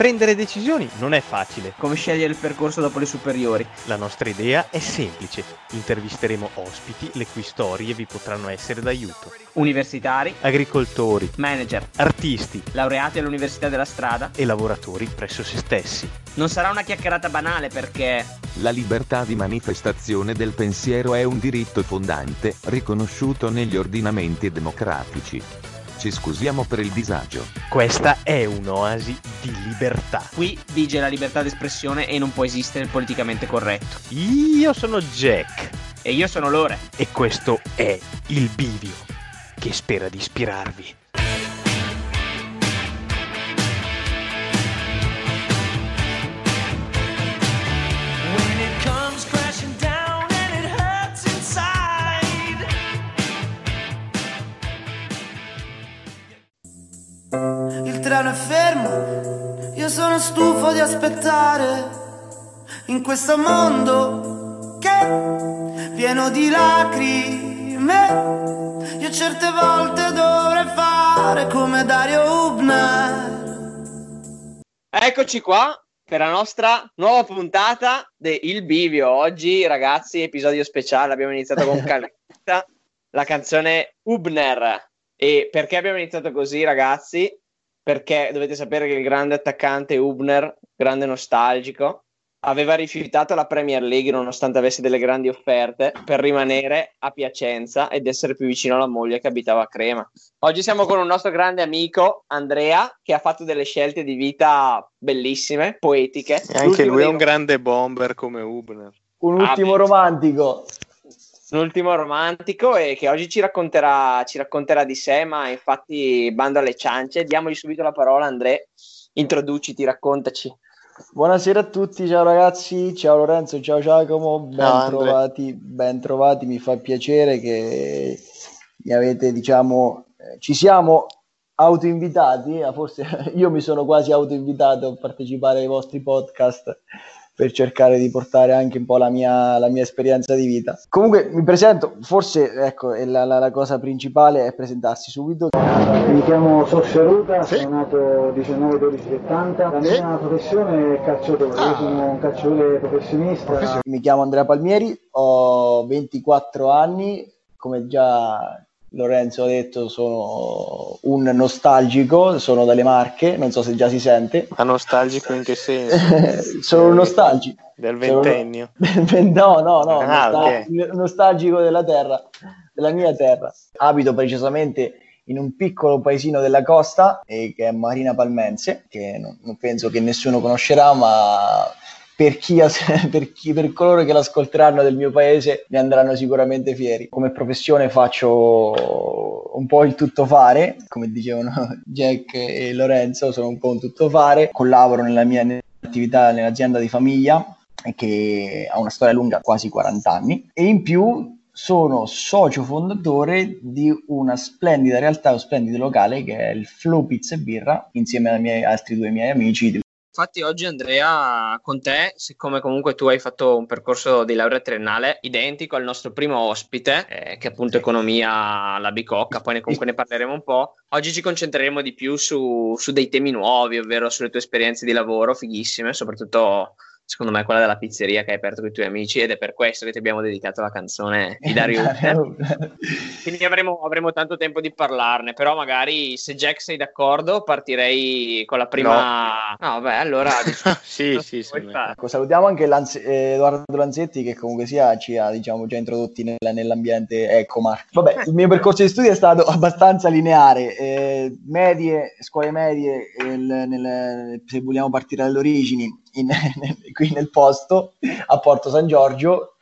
Prendere decisioni non è facile. Come scegliere il percorso dopo le superiori? La nostra idea è semplice. Intervisteremo ospiti le cui storie vi potranno essere d'aiuto. Universitari, Agricoltori, manager, artisti laureati all'Università della Strada. e lavoratori presso se stessi. Non sarà una chiacchierata banale perché La libertà di manifestazione del pensiero è un diritto fondante, riconosciuto negli ordinamenti democratici. Ci scusiamo per il disagio. Questa è un'oasi di libertà. qui vige la libertà d'espressione e non può esistere il politicamente corretto. Io sono Jack E io sono Lore. e questo è il bivio che spera di ispirarvi. Stufo di aspettare in questo mondo che è pieno di lacrime. Io certe volte dovrei fare come Dario Hubner. Eccoci qua per la nostra nuova puntata di Il Bivio. Oggi, ragazzi, episodio speciale. Abbiamo iniziato con Calcutta, la canzone Hubner. E perché abbiamo iniziato così, ragazzi? Perché dovete sapere che il grande attaccante Hubner, grande nostalgico, aveva rifiutato la Premier League nonostante avesse delle grandi offerte per rimanere a Piacenza ed essere più vicino alla moglie che abitava a Crema. Oggi siamo con un nostro grande amico Andrea che ha fatto delle scelte di vita bellissime, poetiche. E anche L'ultimo lui è un grande bomber come Hubner. Un Ah, ultimo beh. romantico. Un ultimo romantico e che oggi ci racconterà, ci racconterà di sé, ma infatti bando alle ciance. Diamogli subito la parola Andrea. Introduciti, raccontaci. Buonasera a tutti, ciao ragazzi, ciao Lorenzo, ciao Giacomo, ben Ciao, trovati, ben trovati, mi fa piacere che mi avete, diciamo, eh, ci siamo autoinvitati, eh, forse io mi sono quasi autoinvitato a partecipare ai vostri podcast per cercare di portare anche un po' la mia, la mia esperienza di vita. Comunque mi presento, forse ecco, è la, la- la cosa principale è presentarsi subito. Mi chiamo Sofia Ruta, sono nato 19-12-70, la mia professione è calciatore, io sono un calciatore professionista. Mi chiamo Andrea Palmieri, ho 24 anni, come già Lorenzo ha detto sono un nostalgico, sono dalle Marche, non so se già si sente. Ma nostalgico in che senso? sono un nostalgico. Del ventennio. no, no, no, Ah, nostal- nostalgico della terra, della mia terra. Abito precisamente in un piccolo paesino della costa, eh, che è Marina Palmense, che non, non penso che nessuno conoscerà, ma per, chi, per, chi- per coloro che l'ascolteranno del mio paese ne andranno sicuramente fieri. Come professione faccio un po' il tuttofare, come dicevano Jack e Lorenzo, sono un po' un tuttofare, collaboro nella mia attività nell'azienda di famiglia che ha una storia lunga, quasi 40 anni, e in più sono socio fondatore di una splendida realtà, un splendido locale che è il Flow Pizza e Birra, insieme ai miei altri due miei amici. Infatti oggi Andrea, con te, siccome comunque tu hai fatto un percorso di laurea triennale identico al nostro primo ospite, eh, che è appunto economia alla bicocca, poi ne, comunque ne parleremo un po', oggi ci concentreremo di più su, su dei temi nuovi, ovvero sulle tue esperienze di lavoro fighissime, soprattutto secondo me quella della pizzeria che hai aperto con i tuoi amici ed è per questo che ti abbiamo dedicato la canzone di Dario Hubner. Quindi avremo, avremo tanto tempo di parlarne, però magari se Jack sei d'accordo partirei con la prima... No, vabbè, allora... sì, sì, sì. Ecco, salutiamo anche Lanze- eh, Edoardo Lanzetti che comunque sia ci ha diciamo, già introdotti nella- nell'ambiente Ecomar. Vabbè, il mio percorso di studi è stato abbastanza lineare, eh, medie, scuole medie, il- nel- se vogliamo partire dalle origini, in- qui nel posto, a Porto San Giorgio,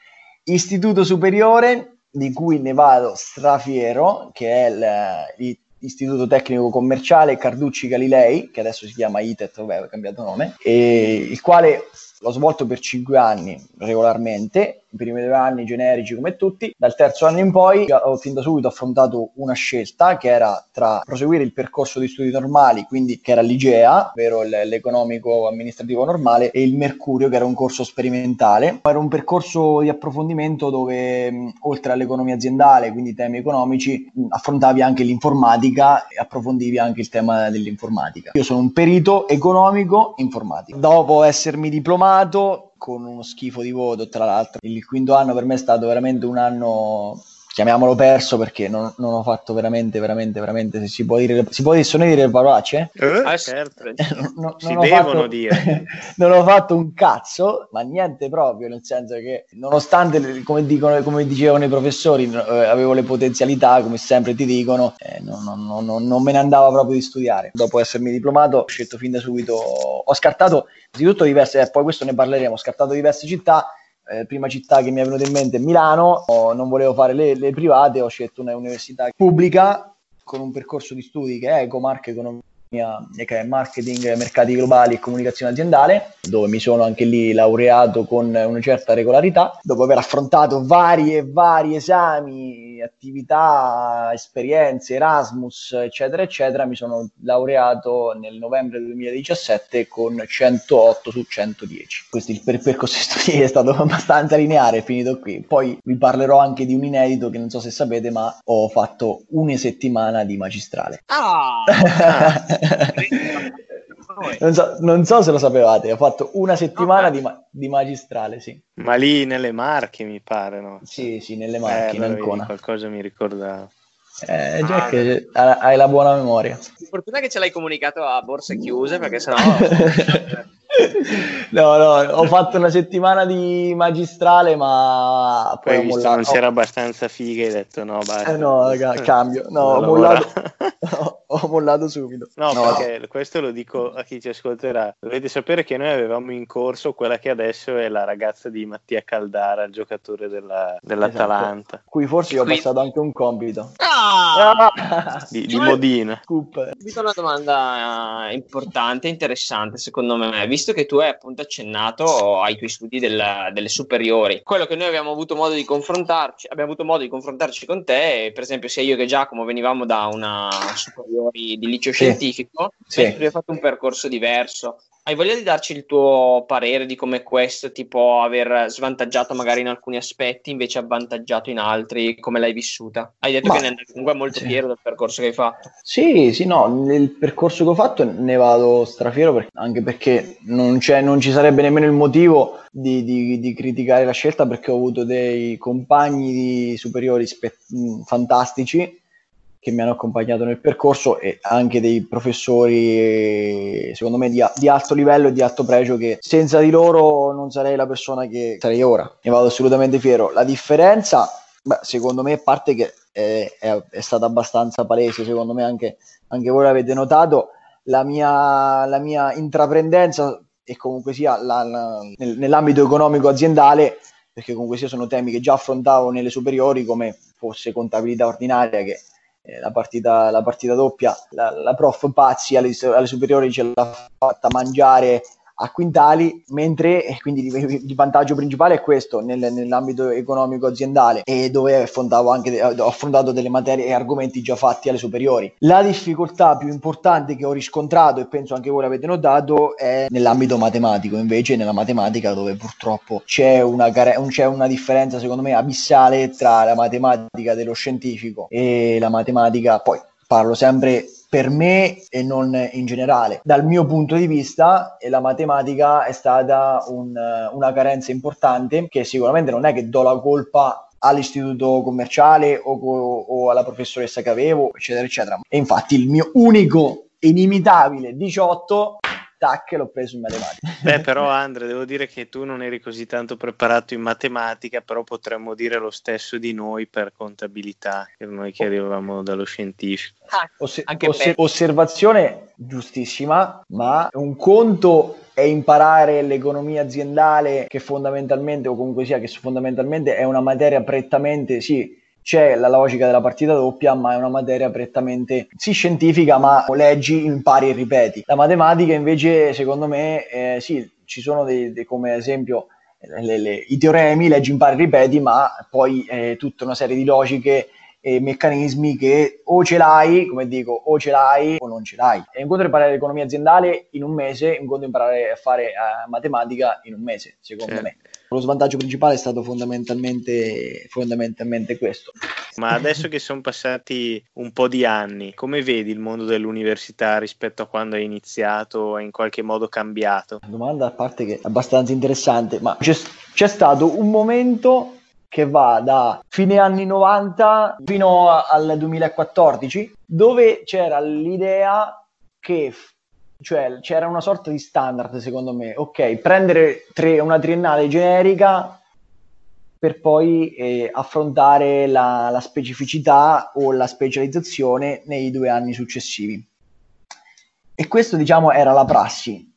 istituto superiore di cui ne vado strafiero, che è l'Istituto Tecnico Commerciale Carducci Galilei, che adesso si chiama ITET, vabbè, ha cambiato nome, il quale l'ho svolto per cinque anni regolarmente, i primi due anni generici come tutti, dal terzo anno in poi ho fin da subito affrontato una scelta che era tra proseguire il percorso di studi normali, quindi che era l'IGEA, ovvero l'economico amministrativo normale, e il Mercurio, che era un corso sperimentale. Era un percorso di approfondimento dove oltre all'economia aziendale, quindi temi economici, affrontavi anche l'informatica e approfondivi anche il tema dell'informatica. Io sono un perito economico informatico. Dopo essermi diplomato con uno schifo di voto, tra l'altro, il quinto anno per me è stato veramente un anno chiamiamolo perso perché non, non ho fatto veramente, veramente, veramente, se si può dire, si può dire, dire le parolacce? Eh, Ah, certo. non, non Si ho devono fatto- dire. non ho fatto un cazzo, ma niente proprio, nel senso che nonostante, come, dicono, come dicevano i professori, eh, avevo le potenzialità, come sempre ti dicono, eh, non, non- non- non- non me ne andava proprio di studiare. Dopo essermi diplomato ho scelto fin da subito, ho scartato innanzitutto diverse, eh, poi questo ne parleremo, ho scartato diverse città, eh, prima città che mi è venuta in mente è Milano, ho- non volevo fare le, le private, ho scelto una università pubblica con un percorso di studi che è Ecomark Economia che è Marketing, Mercati Globali e Comunicazione Aziendale, dove mi sono anche lì laureato con una certa regolarità, dopo aver affrontato vari e vari esami, attività, esperienze, Erasmus, eccetera, eccetera, mi sono laureato nel novembre 2017 con 108 su 110. Questo il per- percorso di studi è stato abbastanza lineare, è finito qui. Poi vi parlerò anche di un inedito che non so se sapete, ma ho fatto una settimana di magistrale. Ah! non, so, non so se lo sapevate, ho fatto una settimana di, ma- di magistrale, sì. Ma lì nelle Marche mi pare, no? Sì, sì, nelle Marche, Eh, in Ancona. qualcosa mi ricorda. Eh, Jack, eh, hai la buona memoria. Fortuna che ce l'hai comunicato a borse chiuse, perché sennò... no, no, ho fatto una settimana di magistrale, ma Poi poi hai ho visto mollato. non c'era abbastanza figa e hai detto no, basta. Eh, no, raga, cambio. No, ho mollato, ho mollato subito. No, perché questo lo dico a chi ci ascolterà. Dovete sapere che noi avevamo in corso quella che adesso è la ragazza di Mattia Caldara, il giocatore della- dell'Atalanta, Qui forse io ho passato anche un compito. Ah! Esatto. di, di Modina. Scoop. Subito una domanda eh, importante interessante secondo me, visto che tu hai appunto accennato ai tuoi studi della- delle superiori, quello che noi abbiamo avuto modo di confrontarci, abbiamo avuto modo di confrontarci con te, per esempio sia io che Giacomo venivamo da una superiori di liceo Sì. scientifico, Sì. tu hai fatto un percorso diverso. Hai voglia di darci il tuo parere di come questo ti può aver svantaggiato magari in alcuni aspetti, invece avvantaggiato in altri, come l'hai vissuta? Hai detto Ma- che ne andavi comunque molto sì. fiero del percorso che hai fatto. Sì, sì, no, nel percorso che ho fatto ne vado strafiero perché- anche perché non, c'è, non ci sarebbe nemmeno il motivo di, di- di criticare la scelta perché ho avuto dei compagni di superiori spe- fantastici che mi hanno accompagnato nel percorso e anche dei professori, secondo me, di, di alto livello e di alto pregio che senza di loro non sarei la persona che sarei ora. Ne vado assolutamente fiero. La differenza, beh, secondo me, a parte che è, è- è stata abbastanza palese, secondo me anche, anche voi l'avete notato, la mia, la mia intraprendenza e comunque sia la- la- nel- nell'ambito economico aziendale, perché comunque sia sono temi che già affrontavo nelle superiori come fosse contabilità ordinaria che la partita, la partita doppia, la, la prof Pazzi alle, alle superiori ce l'ha fatta mangiare a quintali, mentre e quindi il, vantaggio principale è questo nel- nell'ambito economico aziendale e dove affrontavo anche de- ho affrontato delle materie e argomenti già fatti alle superiori. La difficoltà più importante che ho riscontrato e penso anche voi l'avete notato è nell'ambito matematico, invece nella matematica dove purtroppo c'è una, c'è una differenza secondo me abissale tra la matematica dello scientifico e la matematica, poi parlo sempre per me e non in generale. Dal mio punto di vista, la matematica è stata un, una carenza importante che sicuramente non è che do la colpa all'istituto commerciale o, o alla professoressa che avevo, eccetera, eccetera. E infatti il mio unico inimitabile 18, tac, l'ho preso in matematica. Beh, però Andre, devo dire che tu non eri così tanto preparato in matematica, però potremmo dire lo stesso di noi per contabilità, che noi che arrivavamo dallo scientifico. Osser- Anche osser- per- osservazione giustissima, ma un conto è imparare l'economia aziendale che fondamentalmente, o comunque sia, che fondamentalmente è una materia prettamente, sì, c'è la logica della partita doppia, ma è una materia prettamente, sì, scientifica, ma leggi, impari e ripeti. La matematica invece, secondo me, eh, sì, ci sono dei, dei- come esempio le- le- i teoremi, leggi, impari, ripeti, ma poi eh, tutta una serie di logiche e meccanismi che o ce l'hai, come dico, o ce l'hai o non ce l'hai. È un conto imparare l'economia aziendale in un mese, conto imparare a fare eh, matematica in un mese, secondo Certo. me. Lo svantaggio principale è stato fondamentalmente, fondamentalmente questo. Ma adesso che sono passati un po' di anni, come vedi il mondo dell'università rispetto a quando hai iniziato? È in qualche modo cambiato? Domanda a parte che è abbastanza interessante, ma c'è, c'è stato un momento che va da fine anni 90 fino a- al 2014 dove c'era l'idea che cioè c'era una sorta di standard secondo me. Ok prendere tre- una triennale generica per poi eh, affrontare la, la specificità o la specializzazione nei due anni successivi. E questo diciamo era la prassi.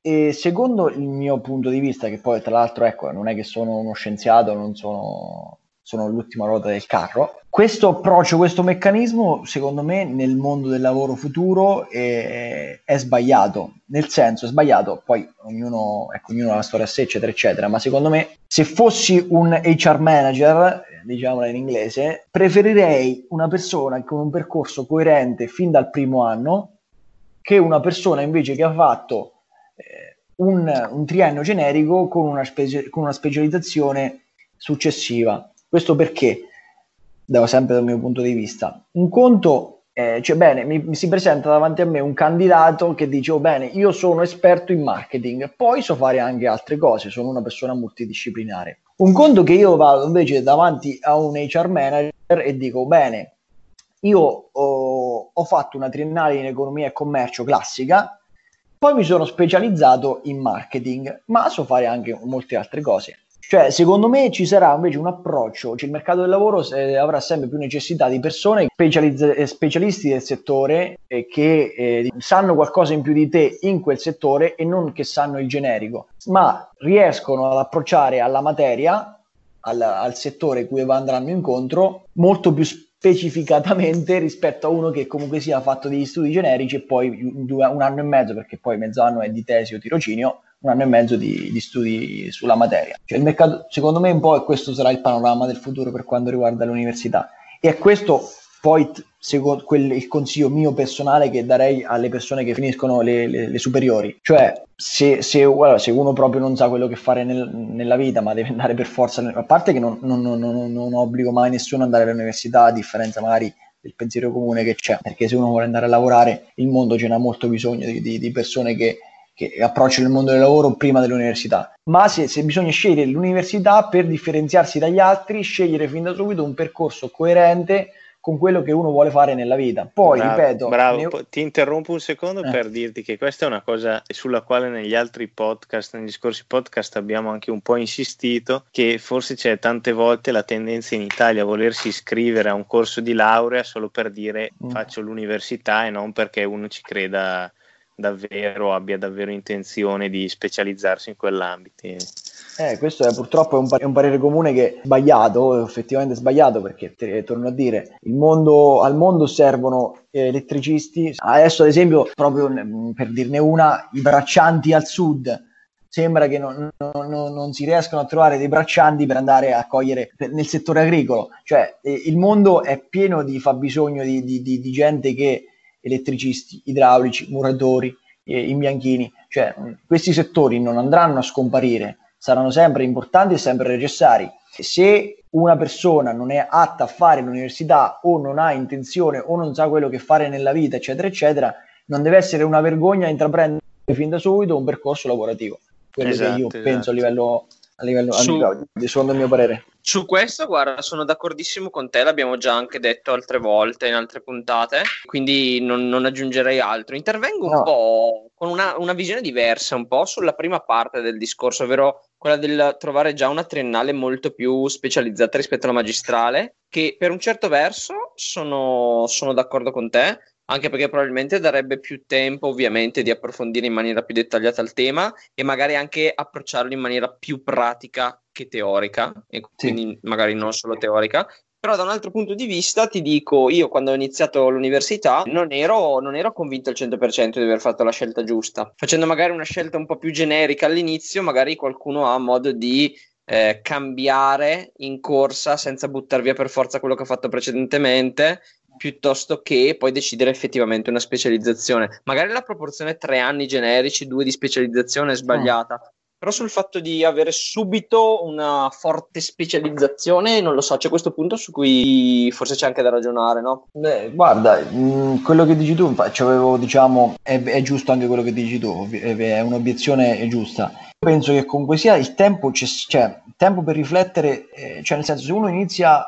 E secondo il mio punto di vista, che poi tra l'altro ecco, non è che sono uno scienziato, non sono, sono l'ultima ruota del carro, questo approccio, questo meccanismo, secondo me nel mondo del lavoro futuro è, è sbagliato, nel senso è sbagliato, poi ognuno, ecco, ognuno ha la storia a sé, eccetera, eccetera, ma secondo me se fossi un HR manager, diciamola in inglese, preferirei una persona con un percorso coerente fin dal primo anno che una persona invece che ha fatto eh, un, un triennio generico con una, specie- con una specializzazione successiva. Questo perché, da, sempre dal mio punto di vista, un conto, eh, cioè bene, mi, mi si presenta davanti a me un candidato che dice, oh bene, io sono esperto in marketing, poi so fare anche altre cose, sono una persona multidisciplinare. Un conto che io vado invece davanti a un HR manager e dico, bene, io ho, ho fatto una triennale in economia e commercio classica, poi mi sono specializzato in marketing, ma so fare anche molte altre cose. Cioè, secondo me ci sarà invece un approccio, cioè il mercato del lavoro eh, avrà sempre più necessità di persone specializz- eh, specialisti del settore eh, che eh, sanno qualcosa in più di te in quel settore e non che sanno il generico, ma riescono ad approcciare alla materia, al, al settore cui andranno incontro, molto più specificatamente rispetto a uno che comunque sia fatto degli studi generici e poi un anno e mezzo, perché poi mezzo anno è di tesi o tirocinio, un anno e mezzo di, di studi sulla materia. Cioè il mercato, secondo me, un po' questo sarà il panorama del futuro per quanto riguarda l'università. E è questo poi secondo quel, il consiglio mio personale che darei alle persone che finiscono le, le- le superiori. Cioè, se, se, guarda, se uno proprio non sa quello che fare nel- nella vita, ma deve andare per forza, a parte che non, non- non- non- non obbligo mai nessuno ad andare all'università, a differenza magari del pensiero comune che c'è, perché se uno vuole andare a lavorare, il mondo ce n'ha molto bisogno di, di- di persone che, che approcciano il mondo del lavoro prima dell'università. Ma se, se bisogna scegliere l'università per differenziarsi dagli altri, scegliere fin da subito un percorso coerente con quello che uno vuole fare nella vita. Poi, bravo, ripeto, bravo. ne- ti interrompo un secondo Eh. per dirti che questa è una cosa sulla quale negli altri podcast, negli scorsi podcast abbiamo anche un po' insistito, che forse c'è tante volte la tendenza in Italia a volersi iscrivere a un corso di laurea solo per dire Mm. faccio l'università e non perché uno ci creda davvero, abbia davvero intenzione di specializzarsi in quell'ambito. Eh, questo è purtroppo è un, pa- è un parere comune che è sbagliato, effettivamente sbagliato, perché te- torno a dire, mondo, al mondo servono eh, elettricisti. Adesso, ad esempio, proprio mm, per dirne una, i braccianti al sud. Sembra che non, non- non- si riescano a trovare dei braccianti per andare a cogliere nel settore agricolo. Cioè, eh, il mondo è pieno di fabbisogno di, di- di- di gente che elettricisti, idraulici, muratori, eh, imbianchini. Cioè, mh, questi settori non andranno a scomparire, saranno sempre importanti e sempre necessari. Se una persona non è atta a fare l'università o non ha intenzione o non sa quello che fare nella vita, eccetera, eccetera, non deve essere una vergogna intraprendere fin da subito un percorso lavorativo. Quello Esatto, che io esatto. penso a livello, a livello Su- secondo il mio parere. Su questo, guarda, sono d'accordissimo con te, l'abbiamo già anche detto altre volte in altre puntate, quindi non, non aggiungerei altro. Intervengo un No. po' con una, una visione diversa, un po' sulla prima parte del discorso, ovvero quella del trovare già una triennale molto più specializzata rispetto alla magistrale, che per un certo verso sono, sono d'accordo con te, anche perché probabilmente darebbe più tempo ovviamente di approfondire in maniera più dettagliata il tema e magari anche approcciarlo in maniera più pratica che teorica, e quindi magari non solo teorica. Però da un altro punto di vista ti dico, io quando ho iniziato l'università non ero, non ero convinto al 100% di aver fatto la scelta giusta. Facendo magari una scelta un po' più generica all'inizio, magari qualcuno ha modo di eh, cambiare in corsa senza buttare via per forza quello che ha fatto precedentemente piuttosto che poi decidere effettivamente una specializzazione. Magari la proporzione tre anni generici, due di specializzazione è sbagliata, però sul fatto di avere subito una forte specializzazione, non lo so, c'è questo punto su cui forse c'è anche da ragionare, no? Beh, guarda, mh, quello che dici tu, avevo, diciamo, è, è giusto anche quello che dici tu, è un'obiezione giusta. Penso che comunque sia il tempo, cioè, tempo per riflettere, eh, cioè nel senso se uno inizia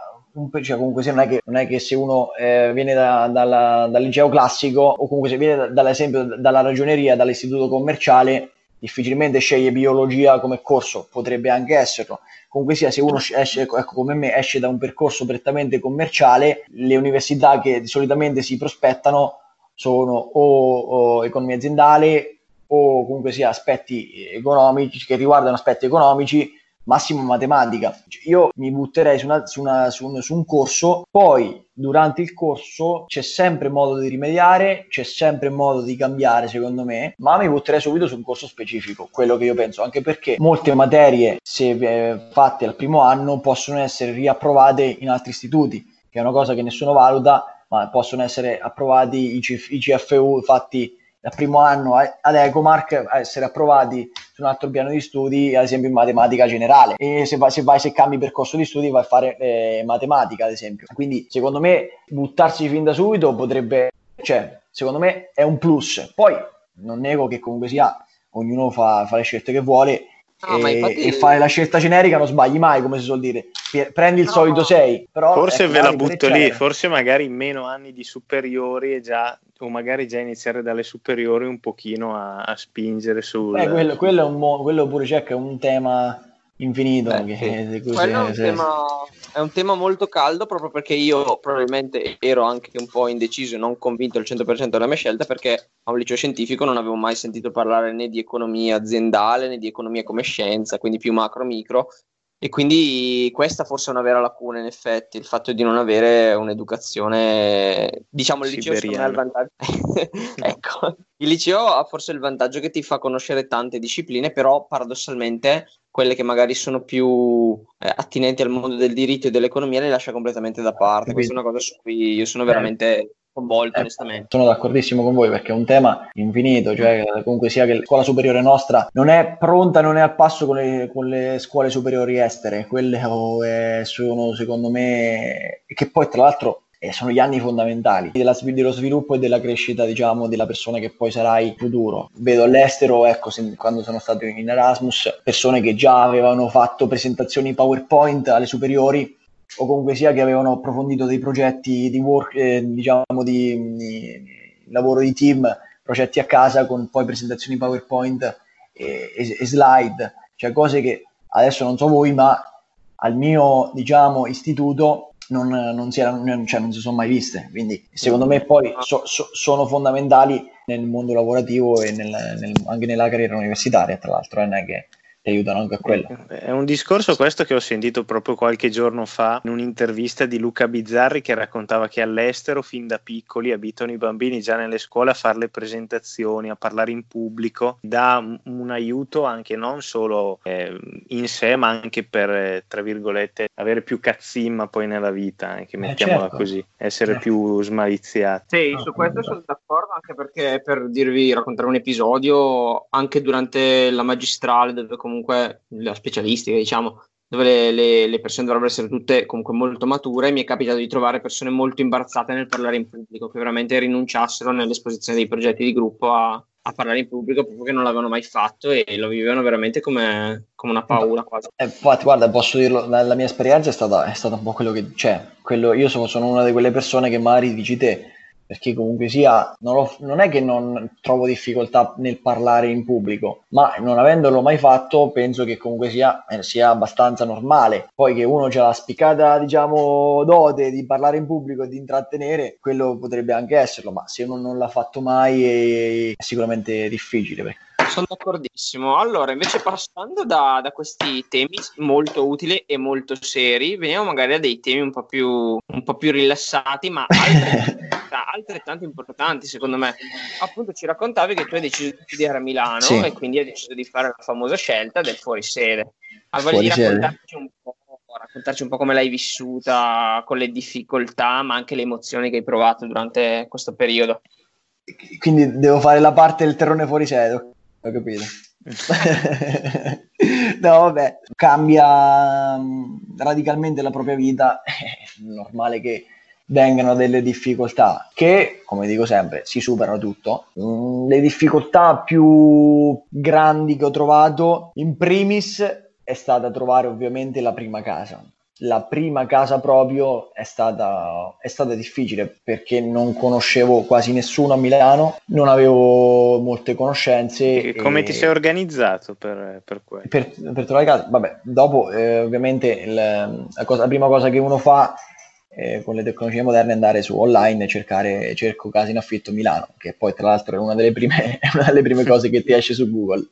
cioè comunque sia non è che, non è che se uno eh, viene da- dalla- dal liceo classico o comunque se viene da- dall'esempio dalla ragioneria, dall'istituto commerciale, difficilmente sceglie biologia come corso, potrebbe anche esserlo. Comunque sia, se uno esce, ecco, ecco, come me, esce da un percorso prettamente commerciale, le università che solitamente si prospettano sono o, o economia aziendale o comunque sia aspetti economici che riguardano aspetti economici massimo matematica. Io mi butterei su, una- su una- su un, su un corso, poi durante il corso c'è sempre modo di rimediare, c'è sempre modo di cambiare secondo me, ma mi butterei subito su un corso specifico, quello che io penso, anche perché molte materie, se eh, fatte al primo anno, possono essere riapprovate in altri istituti, che è una cosa che nessuno valuta, ma possono essere approvati i, CF i CFU fatti dal primo anno a- ad Ecomark a essere approvati su un altro piano di studi, ad esempio in matematica generale. E se vai, se, vai, se cambi percorso di studi, vai a fare eh, matematica, ad esempio. Quindi, secondo me, buttarsi fin da subito potrebbe, cioè, secondo me è un plus. Poi non nego che comunque sia, ognuno fa, fa le scelte che vuole. No, ma e, infatti- e fare la scelta generica non sbagli mai, come si suol dire. Prendi il No. solito 6, però Forse ecco, ve la butto lì, forse magari in meno anni di superiori e già, o magari già iniziare dalle superiori un pochino a, a spingere sul... Eh, quello, quello è un mo- quello pure c'è che è un tema infinito. Eh, che- sì. Quello è un, tema, è un tema molto caldo proprio perché io probabilmente ero anche un po' indeciso e non convinto al 100% della mia scelta perché a un liceo scientifico non avevo mai sentito parlare né di economia aziendale né di economia come scienza, quindi più macro micro. E quindi questa forse è una vera lacuna in effetti, il fatto di non avere un'educazione, diciamo il liceo ha il vantaggio, ecco, il liceo ha forse il vantaggio che ti fa conoscere tante discipline, però paradossalmente quelle che magari sono più eh, attinenti al mondo del diritto e dell'economia le lascia completamente da parte. Questa è una cosa su cui io sono veramente coinvolto, Eh, onestamente. Sono d'accordissimo con voi perché è un tema infinito, cioè comunque sia che la scuola superiore nostra non è pronta, non è al passo con le, con le scuole superiori estere, quelle oh, eh, sono secondo me, che poi tra l'altro eh, sono gli anni fondamentali della dello sviluppo e della crescita, diciamo, della persona che poi sarai in futuro. Vedo all'estero, ecco, se- quando sono stato in Erasmus, persone che già avevano fatto presentazioni PowerPoint alle superiori o comunque sia che avevano approfondito dei progetti di work, eh, diciamo di, di lavoro di team, progetti a casa con poi presentazioni PowerPoint e, e- e slide, cioè cose che adesso non so voi, ma al mio diciamo istituto non, non si erano, cioè non si sono mai viste. Quindi secondo me poi so- so- sono fondamentali nel mondo lavorativo e nel- nel- anche nella carriera universitaria, tra l'altro, eh, non è che ti aiutano anche a quello. È un discorso questo che ho sentito proprio qualche giorno fa in un'intervista di Luca Bizzarri che raccontava che all'estero fin da piccoli abitano i bambini già nelle scuole a fare le presentazioni, a parlare in pubblico, dà un- aiuto anche non solo eh, in sé ma anche per, eh, tra virgolette, avere più cazzimma poi nella vita, anche mettiamola certo. così, essere Certo. più smaliziati. Sì, su questo sono d'accordo anche perché per dirvi, raccontare un episodio, anche durante la magistrale, dove comunque la specialistica, diciamo, dove le, le- le persone dovrebbero essere tutte comunque molto mature, mi è capitato di trovare persone molto imbarazzate nel parlare in pubblico, che veramente rinunciassero nell'esposizione dei progetti di gruppo a, a parlare in pubblico proprio che non l'avevano mai fatto e lo vivevano veramente come, come una paura quasi. Eh, infatti, guarda, posso dirlo, la, la mia esperienza è stata, è stata un po' quello che c'è. Quello, io sono, sono una di quelle persone che magari dici te, perché comunque sia, non, lo- non è che non trovo difficoltà nel parlare in pubblico, ma non avendolo mai fatto, penso che comunque sia, eh, sia abbastanza normale. Poi che uno c'ha la spiccata, diciamo, dote di parlare in pubblico e di intrattenere, quello potrebbe anche esserlo, ma se uno non l'ha fatto mai è, è sicuramente difficile. perché sono d'accordissimo. Allora, invece passando da, da questi temi molto utili e molto seri, veniamo magari a dei temi un po' più, un po' più rilassati, ma altrettanto, altrettanto importanti secondo me. Appunto ci raccontavi che tu hai deciso di studiare a Milano Sì. e quindi hai deciso di fare la famosa scelta del fuorisede. Di Fuorisede. raccontarci un po', raccontarci un po' come l'hai vissuta, con le difficoltà, ma anche le emozioni che hai provato durante questo periodo. Quindi devo fare la parte del terrone fuori sede, ho capito. no, vabbè, cambia mm, radicalmente la propria vita, è normale che vengano delle difficoltà che, come dico sempre, si superano tutto. Mm, Le difficoltà più grandi che ho trovato, in primis, è stata trovare ovviamente la prima casa. La prima casa proprio è stata, è stata difficile perché non conoscevo quasi nessuno a Milano, non avevo molte conoscenze. E come e- ti sei organizzato per, per quello? per, per trovare casa, vabbè, dopo eh, ovviamente il- la, cosa- la prima cosa che uno fa eh, con le tecnologie moderne è andare su online e cercare, cerco case in affitto Milano, che poi tra l'altro è una delle prime, una delle prime cose che ti esce su Google,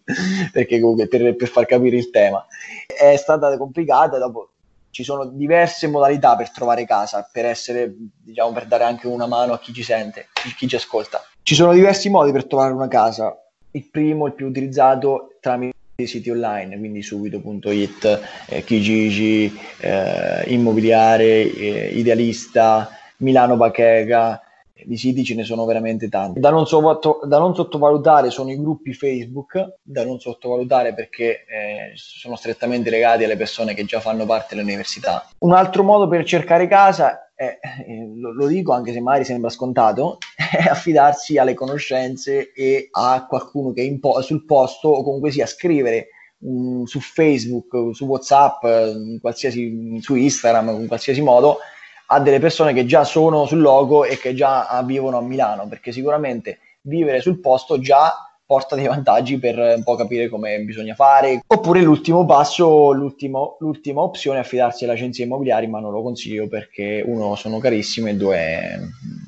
perché comunque per, per far capire il tema. È stata complicata, dopo ci sono diverse modalità per trovare casa, per essere, diciamo, per dare anche una mano a chi ci sente, chi, chi ci ascolta. Ci sono diversi modi per trovare una casa. Il primo, il più utilizzato, tramite i siti online, quindi subito.it, eh, Kijiji, eh, Immobiliare, eh, Idealista, Milano Bacheca, di siti ce ne sono veramente tanti. Da non, sotto- da non sottovalutare sono i gruppi Facebook, da non sottovalutare perché eh, sono strettamente legati alle persone che già fanno parte dell'università. Un altro modo per cercare casa è, eh, lo, lo dico anche se magari sembra scontato, è affidarsi alle conoscenze e a qualcuno che è po- sul posto o comunque sia scrivere mm, su Facebook, su WhatsApp, in qualsiasi, su Instagram, in qualsiasi modo, a delle persone che già sono sul logo e che già ah, vivono a Milano, perché sicuramente vivere sul posto già porta dei vantaggi per un po' capire come bisogna fare. Oppure l'ultimo passo, l'ultima opzione è affidarsi alle agenzie immobiliari, ma non lo consiglio perché uno sono carissime e due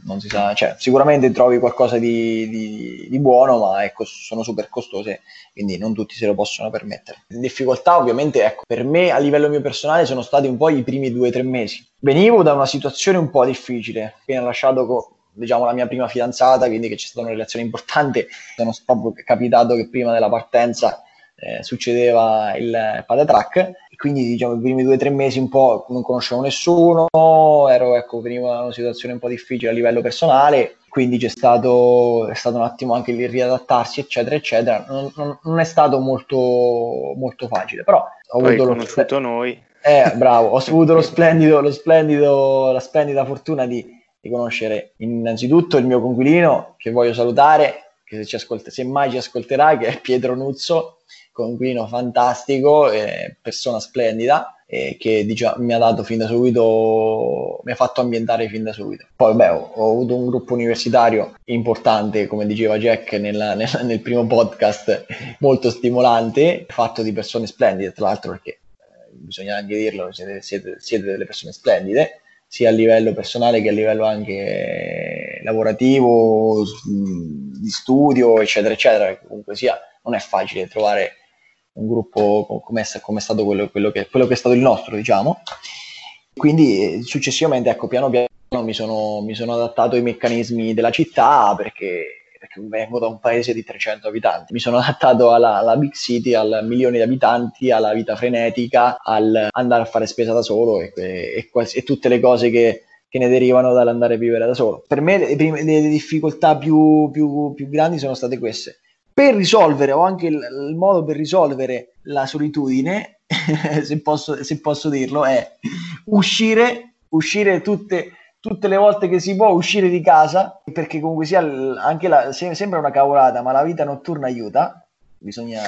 non si sa, cioè sicuramente trovi qualcosa di, di- di buono, ma ecco, sono super costose, quindi non tutti se lo possono permettere. Le difficoltà ovviamente, ecco, per me a livello mio personale sono stati un po' i primi due o tre mesi. Venivo da una situazione un po' difficile, appena lasciato co- diciamo la mia prima fidanzata, quindi che c'è stata una relazione importante, sono proprio capitato che prima della partenza eh, succedeva il patatrack quindi diciamo i primi due o tre mesi un po' non conoscevo nessuno, ero ecco, venivo da una situazione un po' difficile a livello personale, quindi c'è stato, è stato un attimo anche il riadattarsi eccetera eccetera, non, non- non è stato molto, molto facile, però ho Poi avuto lo conosciuto noi. eh, bravo, ho avuto lo splendido, lo splendido, la splendida fortuna di, di conoscere innanzitutto il mio conquilino, che voglio salutare, che se, ci ascolta, se mai ci ascolterà, che è Pietro Nuzzo, conquilino fantastico, eh, persona splendida, e che diciamo, mi ha dato fin da subito, mi ha fatto ambientare fin da subito. Poi, beh, ho, ho avuto un gruppo universitario importante, come diceva Jack nella- nella- nel primo podcast, molto stimolante, fatto di persone splendide, tra l'altro perché eh, bisogna anche dirlo, siete, siete- siete delle persone splendide, sia a livello personale che a livello anche eh, lavorativo, di studio, eccetera, eccetera. Comunque sia, non è facile trovare un gruppo co- come è, come stato quello, quello che, quello che è stato il nostro, diciamo. Quindi eh, successivamente, ecco, piano piano mi sono, mi sono adattato ai meccanismi della città perché, perché vengo da un paese di 300 abitanti. Mi sono adattato alla, alla big city, al milione di abitanti, alla vita frenetica, al andare a fare spesa da solo e, e quals- e tutte le cose che, che ne derivano dall'andare a vivere da solo. Per me le, prime- le difficoltà più, più- più grandi sono state queste. Per risolvere, ho anche il, il modo per risolvere la solitudine, se posso, se posso dirlo, è uscire, uscire tutte, tutte le volte che si può, uscire di casa, perché comunque sia anche la, se- sembra una cavolata, ma la vita notturna aiuta, bisogna,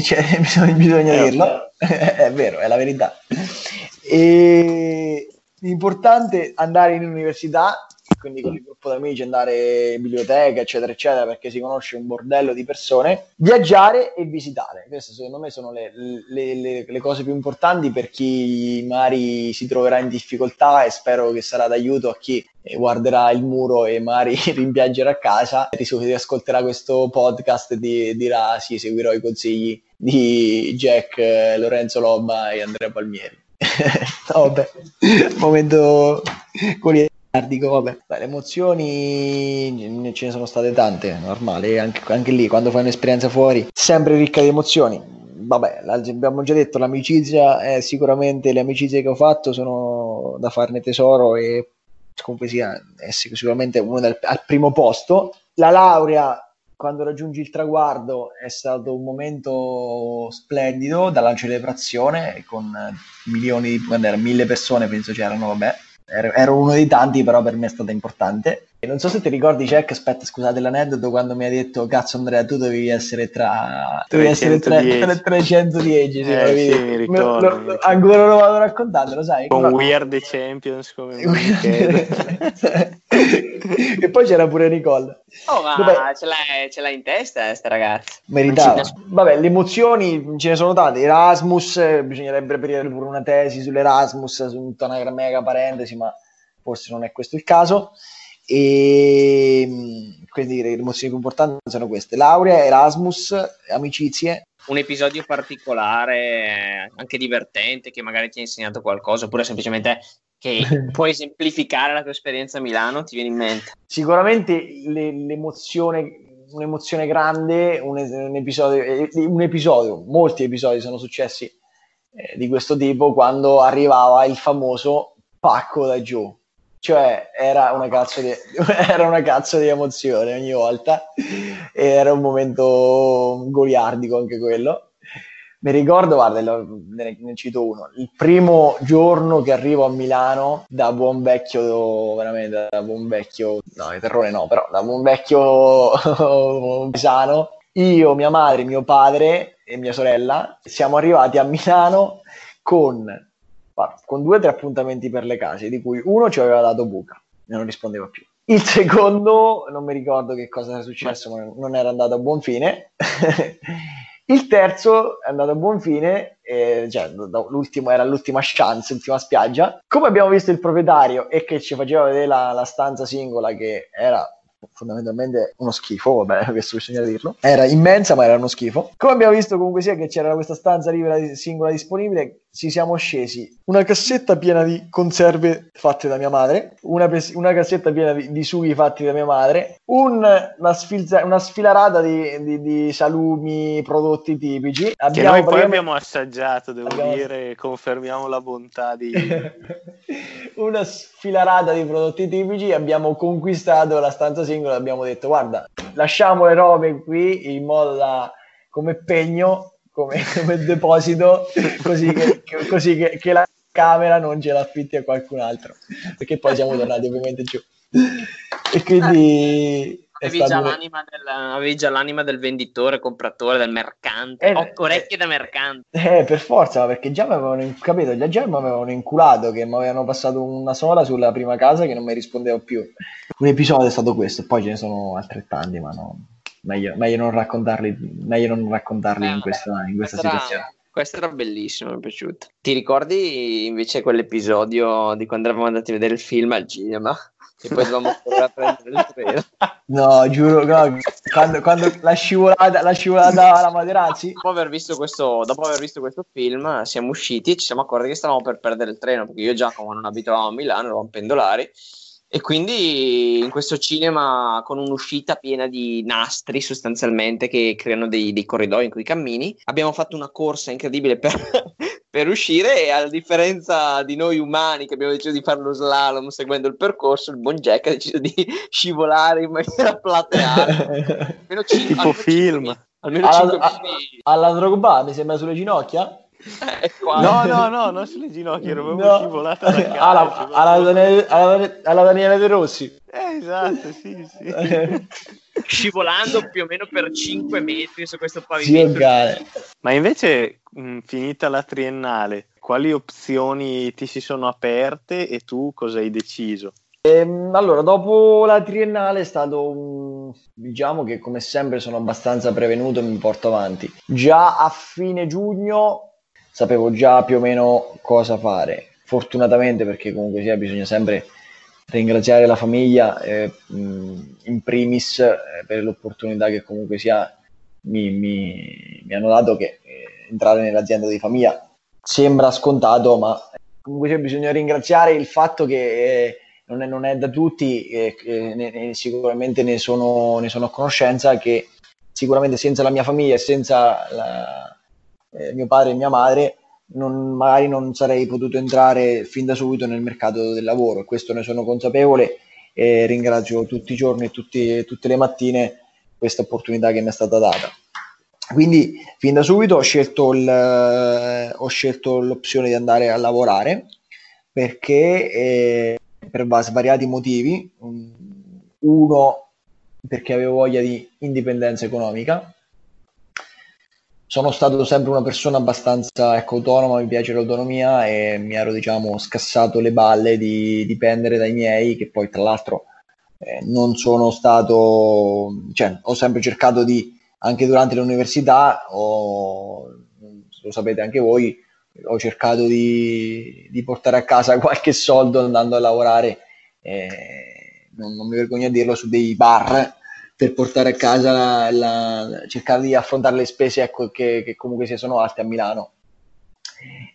cioè, bisogna, bisogna Eh, dirlo, è vero, è la verità. E l'importante è andare in università, quindi con il gruppo di amici andare in biblioteca, eccetera, eccetera, perché si conosce un bordello di persone. Viaggiare e visitare, queste secondo me sono le, le- le- le cose più importanti per chi magari si troverà in difficoltà e spero che sarà d'aiuto a chi eh, guarderà il muro e magari rimpiangerà a casa, ris- riascolterà questo podcast e di- dirà sì, seguirò i consigli di Jack, eh, Lorenzo Lobba e Andrea Palmieri. Vabbè, momento goliardico, vabbè. Beh, le emozioni ce ne sono state tante, normale, anche, anche lì quando fai un'esperienza fuori, sempre ricca di emozioni. Vabbè, abbiamo già detto, l'amicizia è sicuramente le amicizie che ho fatto sono da farne tesoro e comunque sia è sicuramente uno del- al primo posto. La laurea quando raggiungi il traguardo è stato un momento splendido dalla celebrazione con milioni di quando era mille persone penso c'erano vabbè ero, uno dei tanti però per me è stata importante non so se ti ricordi Jack aspetta scusate l'aneddoto quando mi hai detto cazzo Andrea tu dovevi essere tra dovevi essere tra 310. 310 sì, Eh, sì, mi ricordo, lo- lo- ancora lo vado raccontando lo sai Con No. We Are the Champions come e poi c'era pure Nicole Oh, ma Vabbè. ce l'hai, ce l'hai in testa, eh, sta ragazza. meritava. Non Vabbè, le emozioni ce ne sono tante. Erasmus, bisognerebbe aprire pure una tesi sull'Erasmus, su tutta una mega parentesi, ma forse non è questo il caso. E mh, quindi le emozioni più importanti sono queste: laurea, Erasmus, amicizie. Un episodio particolare, anche divertente, che magari ti ha insegnato qualcosa, oppure semplicemente che può esemplificare la tua esperienza a Milano, ti viene in mente? Sicuramente le- l'emozione, un'emozione grande, un, un episodio, eh, un episodio, molti episodi sono successi eh, di questo tipo quando arrivava il famoso pacco da giù. Cioè era una cazzo di, era una cazzo di emozione ogni volta era un momento goliardico anche quello. Mi ricordo, guarda, ne, ne cito uno, il primo giorno che arrivo a Milano da buon vecchio, veramente da buon vecchio, no, di terrore no, però da buon vecchio paesano, io, mia madre, mio padre e mia sorella siamo arrivati a Milano con, con due o tre appuntamenti per le case, di cui uno ci aveva dato buca e non rispondeva più. Il secondo, non mi ricordo che cosa era successo, ma non era andato a buon fine. Il terzo è andato a buon fine, eh, cioè, l'ultimo era l'ultima chance, l'ultima spiaggia. Come abbiamo visto il proprietario e che ci faceva vedere la, la stanza singola, che era fondamentalmente uno schifo, vabbè, questo bisogna dirlo. Era immensa, ma era uno schifo. Come abbiamo visto comunque sia che c'era questa stanza libera singola disponibile, ci siamo scesi. Una cassetta piena di conserve fatte da mia madre, una, pes- una cassetta piena di, di sughi fatti da mia madre, un- una, sfilza- una sfilarata di, di- di salumi, prodotti tipici. Che Abbiamo noi poi abbiamo assaggiato, devo Abbiamo- dire, confermiamo la bontà di... una sfilarata di prodotti tipici abbiamo conquistato la stanza singola abbiamo detto guarda lasciamo le robe qui in modo da come pegno come, come deposito così, che, che- così che, che la camera non ce l'affitti a qualcun altro perché poi siamo tornati ovviamente giù e quindi è Avevi già, stato l'anima del, avevi già l'anima del venditore, compratore, del mercante, Eh, o- orecchie da mercante. Eh, per forza, ma perché già mi avevano, capito, già, già mi avevano inculato che mi avevano passato una sola sulla prima casa che non mi rispondevo più. Un episodio è stato questo, poi ce ne sono altrettanti, ma no, meglio, meglio non raccontarli, meglio non raccontarli in Eh, questa, in questa Questo era- situazione. Questo era bellissimo, mi è piaciuto. Ti ricordi invece quell'episodio di quando eravamo andati a vedere il film al cinema? E poi dovevamo correre a prendere il treno. No, giuro, no, quando, quando la scivolata, la scivolata alla Materazzi, Dopo aver, visto questo, dopo aver visto questo film, siamo usciti e ci siamo accorti che stavamo per perdere il treno perché io e Giacomo non abitavamo a Milano, eravamo pendolari. E quindi in questo cinema con un'uscita piena di nastri sostanzialmente che creano dei, dei corridoi in cui cammini, abbiamo fatto una corsa incredibile per, per uscire e a differenza di noi umani che abbiamo deciso di fare lo slalom seguendo il percorso, il buon Jack ha deciso di scivolare in maniera plateale. Almeno cin- Tipo almeno film. Almeno Alla- 5 a- alla Drogba mi sembra sulle ginocchia. No, no, no, non sulle ginocchia, ero proprio No. scivolata da alla, alla, Daniele, alla, alla Daniele De Rossi. Eh, esatto, sì, sì. scivolando più o meno per 5 metri su questo pavimento. Gale. Ma invece, mh, finita la triennale, quali opzioni ti si sono aperte e tu cosa hai deciso? Ehm, allora, dopo la triennale è stato un... diciamo che come sempre sono abbastanza prevenuto e mi porto avanti. Già a fine giugno sapevo già più o meno cosa fare. Fortunatamente, perché comunque sia, bisogna sempre ringraziare la famiglia, eh, in primis eh, per l'opportunità che comunque sia mi, mi- mi hanno dato che eh, entrare nell'azienda di famiglia sembra scontato, ma comunque sia, bisogna ringraziare il fatto che eh, non, è, non è da tutti, e ne- ne- sicuramente ne sono, ne sono a conoscenza, che sicuramente senza la mia famiglia e senza la- eh, mio padre e mia madre non- magari non sarei potuto entrare fin da subito nel mercato del lavoro questo ne sono consapevole e ringrazio tutti i giorni e tutte le mattine questa opportunità che mi è stata data. Quindi fin da subito ho scelto, il, ho scelto l'opzione di andare a lavorare perché eh, per va- svariati motivi. Uno perché avevo voglia di indipendenza economica. Sono stato sempre una persona abbastanza ecco, autonoma, mi piace l'autonomia e mi ero diciamo scassato le balle di dipendere dai miei, che poi tra l'altro eh, non sono stato, cioè ho sempre cercato di, anche durante l'università, ho- lo sapete anche voi, ho cercato di, di portare a casa qualche soldo andando a lavorare, eh, non, non mi vergogno a dirlo, su dei bar per portare a casa, la, la- cercare di affrontare le spese ecco, che, che comunque sia sono alte a Milano.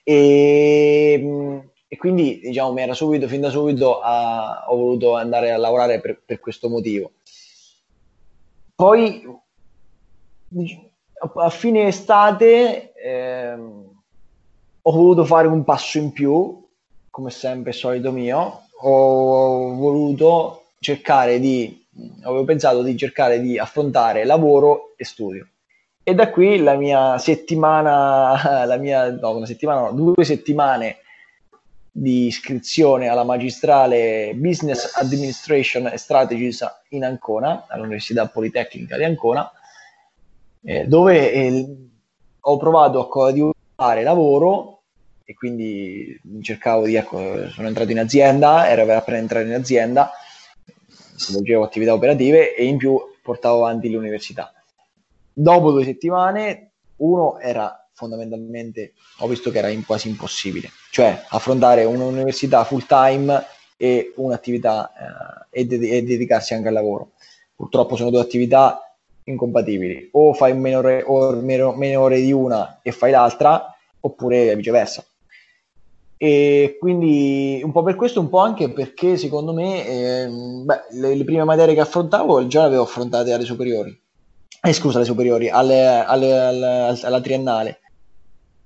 E, mh, e quindi diciamo mi era subito, fin da subito a- ho voluto andare a lavorare per, per questo motivo. Poi a fine estate ehm, ho voluto fare un passo in più, come sempre solito mio, ho voluto cercare di, avevo pensato di cercare di affrontare lavoro e studio. E da qui la mia settimana, la mia, no, una settimana, no, due settimane di iscrizione alla magistrale Business Administration and Strategies in Ancona, all'Università Politecnica di Ancona, eh, dove eh, ho provato a coadiuvare lavoro e quindi cercavo di, ecco, sono entrato in azienda, ero appena entrato in azienda, svolgevo attività operative e in più portavo avanti l'università. Dopo due settimane, uno era fondamentalmente, ho visto che era in- quasi impossibile, cioè affrontare un'università full time e un'attività eh, e, de- e dedicarsi anche al lavoro. Purtroppo sono due attività incompatibili, o fai meno ore, meno, meno ore di una e fai l'altra, oppure viceversa. E quindi un po' per questo, un po' anche perché secondo me ehm, beh, le, le prime materie che affrontavo già le avevo affrontate alle superiori, eh, scusa, alle superiori, alle- alle- alle- alla triennale.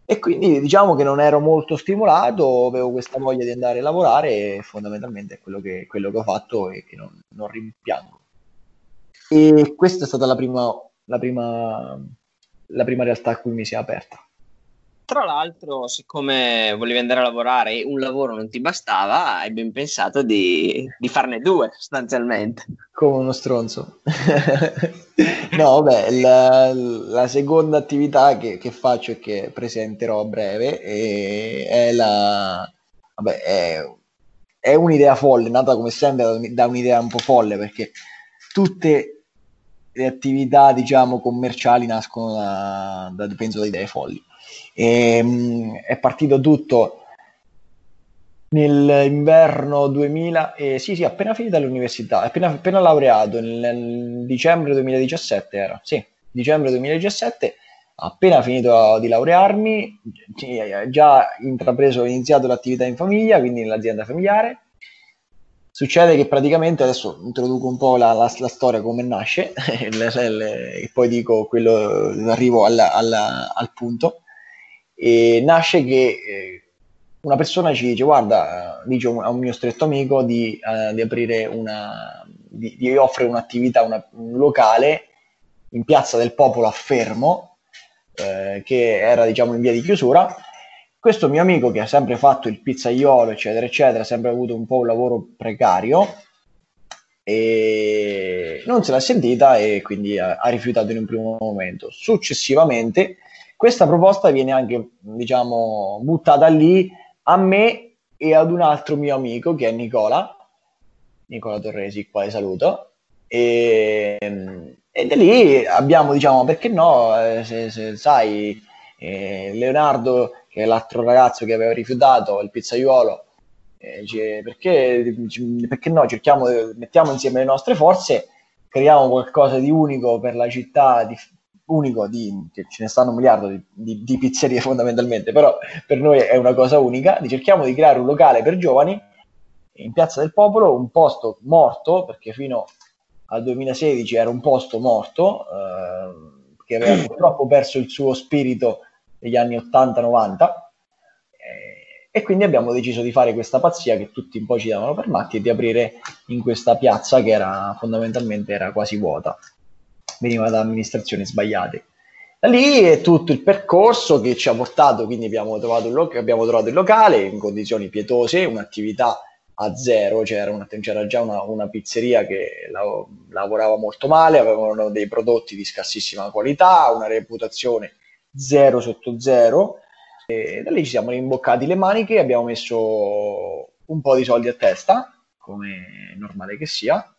E quindi diciamo che non ero molto stimolato, avevo questa voglia di andare a lavorare e fondamentalmente è quello che, quello che ho fatto e che non, non rimpiango. E questa è stata la prima, la prima, la prima realtà a cui mi si è aperta. Tra l'altro, siccome volevi andare a lavorare e un lavoro non ti bastava, hai ben pensato di, di farne due sostanzialmente. Come uno stronzo. no, vabbè, la, la seconda attività che, che faccio e che presenterò a breve è, la... Vabbè, è, è un'idea folle, nata come sempre da un'idea un po' folle, perché tutte le attività, diciamo, commerciali nascono da, da penso, da idee folli. E, mh, è partito tutto nell'inverno 2000, eh, sì, sì, appena finita l'università, appena, appena laureato nel, nel dicembre 2017 era, sì, dicembre 2017, appena finito di laurearmi, già intrapreso, iniziato l'attività in famiglia, quindi nell'azienda familiare. Succede che praticamente adesso introduco un po' la, la- la storia come nasce e poi dico quello, arrivo alla- alla- al punto. E nasce che eh, una persona ci dice: Guarda, eh, dice a un mio stretto amico di, eh, di aprire una, di, di offrire un'attività, una- un locale in Piazza del Popolo a Fermo, eh, che era diciamo in via di chiusura. Questo mio amico che ha sempre fatto il pizzaiolo, eccetera, eccetera, ha sempre avuto un po' un lavoro precario e non se l'ha sentita e quindi ha, ha rifiutato in un primo momento. Successivamente questa proposta viene anche, diciamo, buttata lì a me e ad un altro mio amico che è Nicola, Nicola Torresi, quale saluto. E, e da lì abbiamo, diciamo, perché no, eh, se, se sai, eh, Leonardo, che è l'altro ragazzo che aveva rifiutato, il pizzaiuolo, eh, perché, perché no, cerchiamo, mettiamo insieme le nostre forze, creiamo qualcosa di unico per la città, di, unico, di, che ce ne stanno un miliardo di, di, di, pizzerie fondamentalmente, però per noi è una cosa unica, cerchiamo di creare un locale per giovani in Piazza del Popolo, un posto morto, perché fino al 2016 era un posto morto, eh, che aveva purtroppo perso il suo spirito negli anni 80-90 e quindi abbiamo deciso di fare questa pazzia che tutti un po' ci davano per matti e di aprire in questa piazza che era fondamentalmente era quasi vuota, veniva da amministrazioni sbagliate. Da lì è tutto il percorso che ci ha portato, quindi abbiamo trovato il, lo- abbiamo trovato il locale in condizioni pietose, un'attività a zero, c'era, una, c'era già una, una, pizzeria che la, lavorava molto male, avevano dei prodotti di scarsissima qualità, una reputazione zero sotto zero, e da lì ci siamo rimboccati le maniche, abbiamo messo un po' di soldi a testa, come è normale che sia.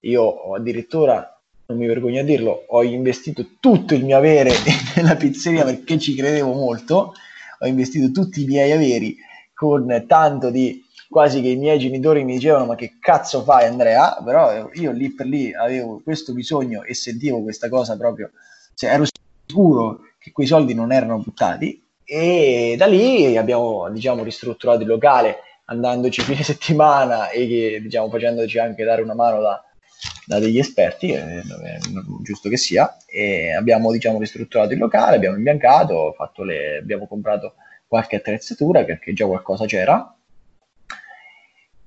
Io ho addirittura, non mi vergogno a dirlo, ho investito tutto il mio avere nella pizzeria perché ci credevo molto. Ho investito tutti i miei averi con tanto di quasi che i miei genitori mi dicevano ma che cazzo fai Andrea però io lì per lì avevo questo bisogno e sentivo questa cosa proprio cioè ero sicuro che quei soldi non erano buttati e da lì abbiamo diciamo, ristrutturato il locale andandoci fine settimana e diciamo, facendoci anche dare una mano da, da degli esperti, eh, giusto che sia, e abbiamo diciamo, ristrutturato il locale, abbiamo imbiancato, le, abbiamo comprato qualche attrezzatura perché già qualcosa c'era.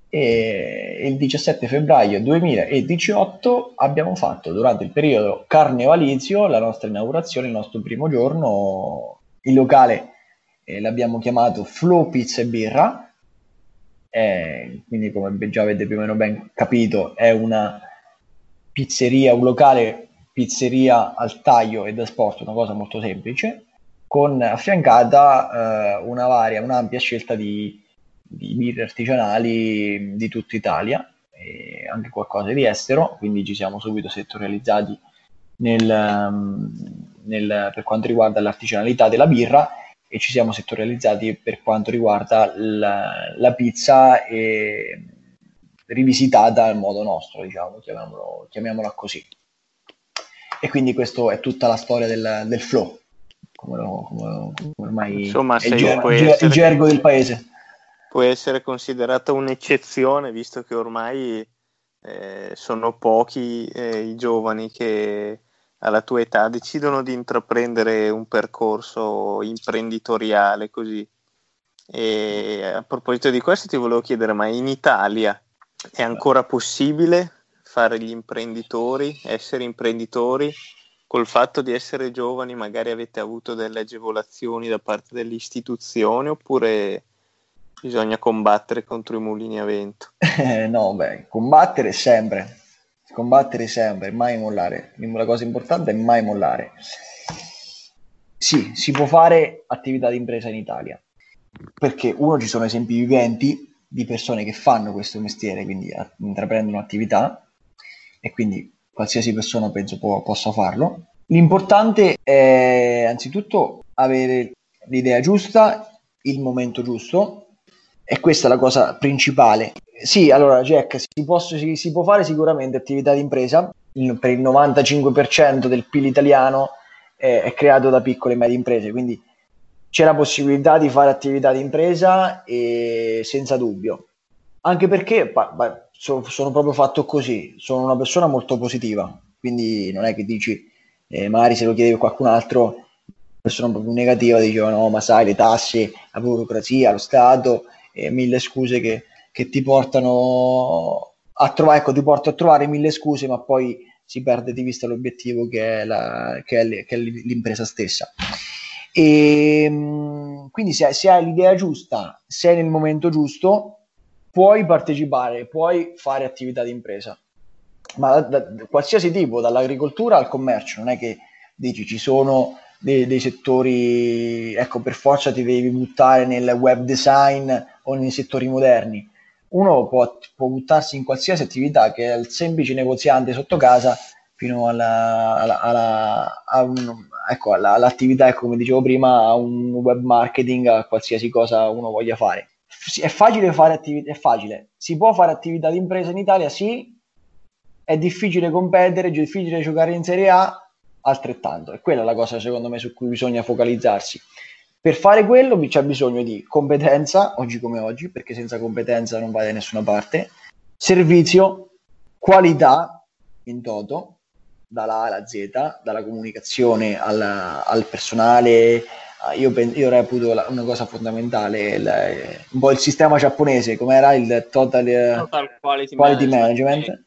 E il 17 febbraio 2018 abbiamo fatto durante il periodo carnevalizio la nostra inaugurazione, il nostro primo giorno. Il locale eh, l'abbiamo chiamato Flow Pizza e Birra, eh, quindi come già avete più o meno ben capito è una pizzeria, un locale pizzeria al taglio e da sport, una cosa molto semplice, con affiancata eh, una varia, un'ampia scelta di, di birre artigianali di tutta Italia e anche qualcosa di estero, quindi ci siamo subito settorializzati nel, um, nel, per quanto riguarda l'artigianalità della birra e ci siamo settorializzati per quanto riguarda la, la pizza e rivisitata al modo nostro, diciamo, chiamiamolo, chiamiamola così. E quindi questa è tutta la storia del, del flow, come, lo, come, come ormai Insomma, è il, ger- essere, il gergo del paese. Può essere considerata un'eccezione, visto che ormai eh, sono pochi eh, i giovani che alla tua età decidono di intraprendere un percorso imprenditoriale così. E a proposito di questo ti volevo chiedere, ma in Italia è ancora possibile fare gli imprenditori, essere imprenditori? Col fatto di essere giovani magari avete avuto delle agevolazioni da parte delle istituzioni oppure bisogna combattere contro i mulini a vento? no, beh, combattere sempre, combattere sempre, mai mollare. La cosa importante è mai mollare. Sì, si può fare attività di impresa in Italia, perché uno ci sono esempi viventi di persone che fanno questo mestiere, quindi intraprendono attività e quindi qualsiasi persona penso può, possa farlo. L'importante è anzitutto avere l'idea giusta, il momento giusto e questa è la cosa principale sì, allora Jack, si, posso, si, si, può fare sicuramente attività di impresa, il, per il 95% del PIL italiano è, è, creato da piccole e medie imprese, quindi c'è la possibilità di fare attività di impresa e senza dubbio, anche perché pa, so, sono proprio fatto così, sono una persona molto positiva, quindi non è che dici, eh, magari se lo chiedevi a qualcun altro, persona un po' più negativa, diceva no, ma sai, le tasse, la burocrazia, lo Stato, e mille scuse che che ti portano a trovare, ecco, ti porto a trovare mille scuse, ma poi si perde di vista l'obiettivo che è, la, che è, che è l'impresa stessa. E, ehm, quindi se, se hai l'idea giusta, sei nel momento giusto, puoi partecipare, puoi fare attività di impresa, ma da, da, qualsiasi tipo, dall'agricoltura al commercio, non è che dici ci sono dei, dei, settori, ecco per forza ti devi buttare nel web design o nei settori moderni, uno può, può buttarsi in qualsiasi attività, che è il semplice negoziante sotto casa, fino alla, alla- alla- a un- ecco, alla- all'attività, ecco, come dicevo prima, un web marketing, a qualsiasi cosa uno voglia fare. È facile fare attività, è facile. Si può fare attività di impresa in Italia? Sì. È difficile competere, è difficile giocare in Serie A? Altrettanto. E quella è la cosa, secondo me, su cui bisogna focalizzarsi. Per fare quello c'è bisogno di competenza, oggi come oggi, perché senza competenza non vai da nessuna parte, servizio, qualità in toto, dalla A alla Z, dalla comunicazione alla- al personale. Ah, Io, io reputo la- una cosa fondamentale, il- un po' il sistema giapponese, come era il Total, eh, Total quality, Quality management, Management.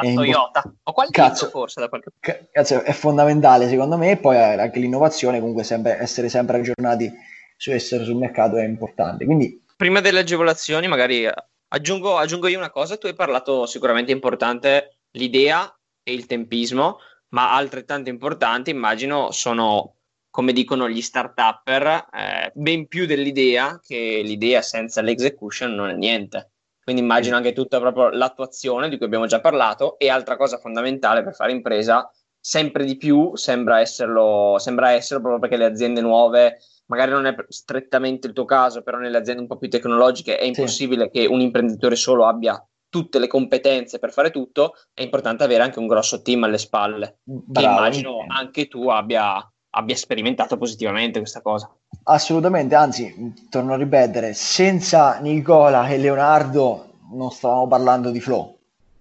è impo- Toyota o qualche Cazzo. forse da qualche Ca- Cazzo, è fondamentale secondo me, e poi eh, anche l'innovazione, comunque sempre, essere sempre aggiornati su essere sul mercato è importante. Quindi prima delle agevolazioni, magari eh, aggiungo, aggiungo io una cosa. Tu hai parlato sicuramente importante l'idea e il tempismo, ma altrettanto importanti, immagino, sono come dicono gli start-upper, eh, ben più dell'idea, che l'idea senza l'execution non è niente. Quindi immagino anche tutta proprio l'attuazione di cui abbiamo già parlato e altra cosa fondamentale per fare impresa, sempre di più sembra esserlo, sembra esserlo proprio perché le aziende nuove magari non è strettamente il tuo caso, però nelle aziende un po' più tecnologiche è impossibile che un imprenditore solo abbia tutte le competenze per fare tutto, è importante avere anche un grosso team alle spalle, che Bravo. immagino anche tu abbia, abbia sperimentato positivamente questa cosa. Assolutamente, anzi, torno a ripetere, senza Nicola e Leonardo non stavamo parlando di flow.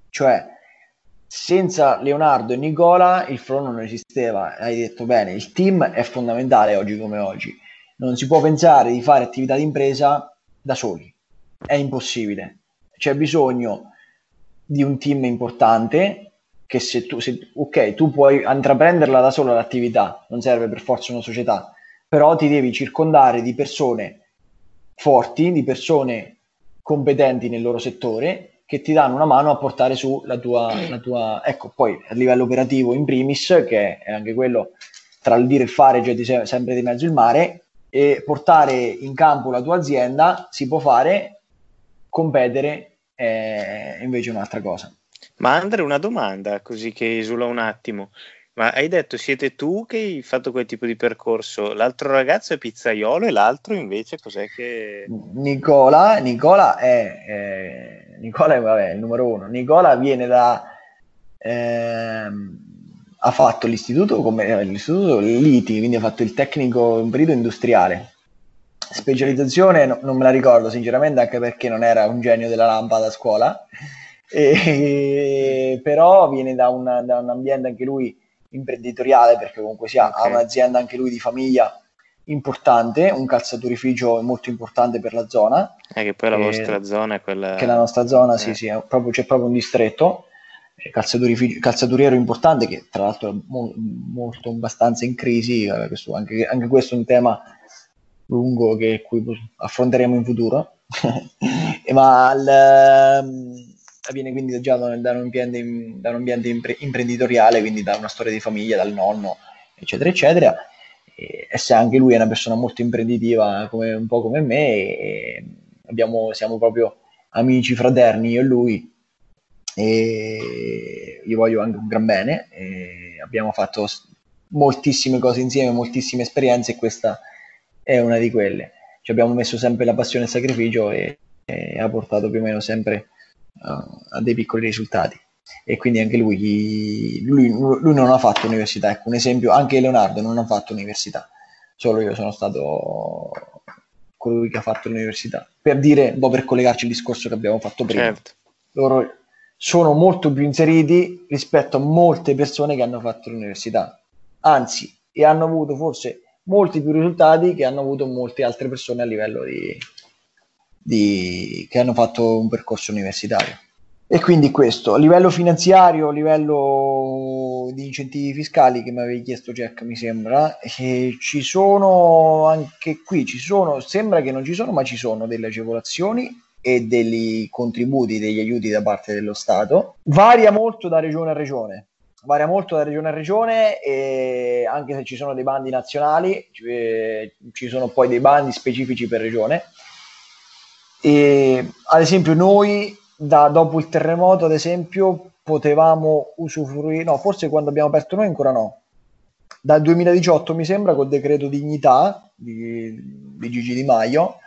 Cioè, senza Leonardo e Nicola il flow non esisteva. Hai detto bene, il team è fondamentale oggi come oggi. Non si può pensare di fare attività di impresa da soli. È impossibile. C'è bisogno di un team importante che se tu, se, ok, tu puoi intraprenderla da sola l'attività, non serve per forza una società, però ti devi circondare di persone forti, di persone competenti nel loro settore che ti danno una mano a portare su la tua, la tua ecco, poi a livello operativo in primis, che è anche quello tra il dire e il fare, c'è di se- sempre di mezzo il mare, e portare in campo la tua azienda si può fare, competere è invece un'altra cosa. Ma Andre, una domanda, così che esula un attimo. Ma hai detto siete tu che hai fatto quel tipo di percorso, l'altro ragazzo è pizzaiolo e l'altro invece cos'è che... Nicola, Nicola è, eh, Nicola è vabbè, il numero uno. Nicola viene da ehm, ha fatto l'istituto come eh, l'istituto Liti, quindi ha fatto il tecnico in periodo industriale. Specializzazione no- non me la ricordo sinceramente, anche perché non era un genio della lampada a scuola. E- però viene da, una- da un ambiente anche lui imprenditoriale, perché comunque sia, ha Ok. un'azienda anche lui di famiglia importante, un calzaturificio molto importante per la zona, È che poi la Eh, vostra zona è quella... che la nostra zona, sì, Eh. sì, è proprio- c'è proprio un distretto, eh, calzaturiero importante che tra l'altro è mo- molto abbastanza in crisi, eh, questo- anche, anche questo è un tema lungo che cui affronteremo in futuro, ma il, ehm, viene quindi già da, da un ambiente, da un ambiente impre- imprenditoriale, quindi da una storia di famiglia, dal nonno, eccetera, eccetera. E, e se anche lui è una persona molto imprenditiva, come, un po' come me, abbiamo, siamo proprio amici fraterni, io e lui, e gli voglio anche un gran bene. abbiamo fatto moltissime cose insieme, moltissime esperienze, e questa è una di quelle. Ci abbiamo messo sempre la passione e il sacrificio e, e ha portato più o meno sempre uh, a dei piccoli risultati. E quindi anche lui, lui, lui non ha fatto università. Ecco, un esempio, anche Leonardo non ha fatto università, solo io sono stato colui che ha fatto l'università. Per dire, un po' per collegarci al discorso che abbiamo fatto prima Certo. loro sono molto più inseriti rispetto a molte persone che hanno fatto l'università, anzi, e hanno avuto forse molti più risultati che hanno avuto molte altre persone a livello di, di- che hanno fatto un percorso universitario. E quindi questo, a livello finanziario, a livello di incentivi fiscali che mi avevi chiesto Jack, mi sembra, ci sono anche qui, ci sono, sembra che non ci sono, ma ci sono delle agevolazioni e dei contributi, degli aiuti da parte dello Stato. Varia molto da regione a regione, varia molto da regione a regione e anche se ci sono dei bandi nazionali, eh, ci sono poi dei bandi specifici per regione. E ad esempio noi da- dopo il terremoto, ad esempio, potevamo usufruire, no, forse quando abbiamo aperto noi ancora no. Dal 2018 mi sembra col decreto dignità di, di Gigi Di Maio,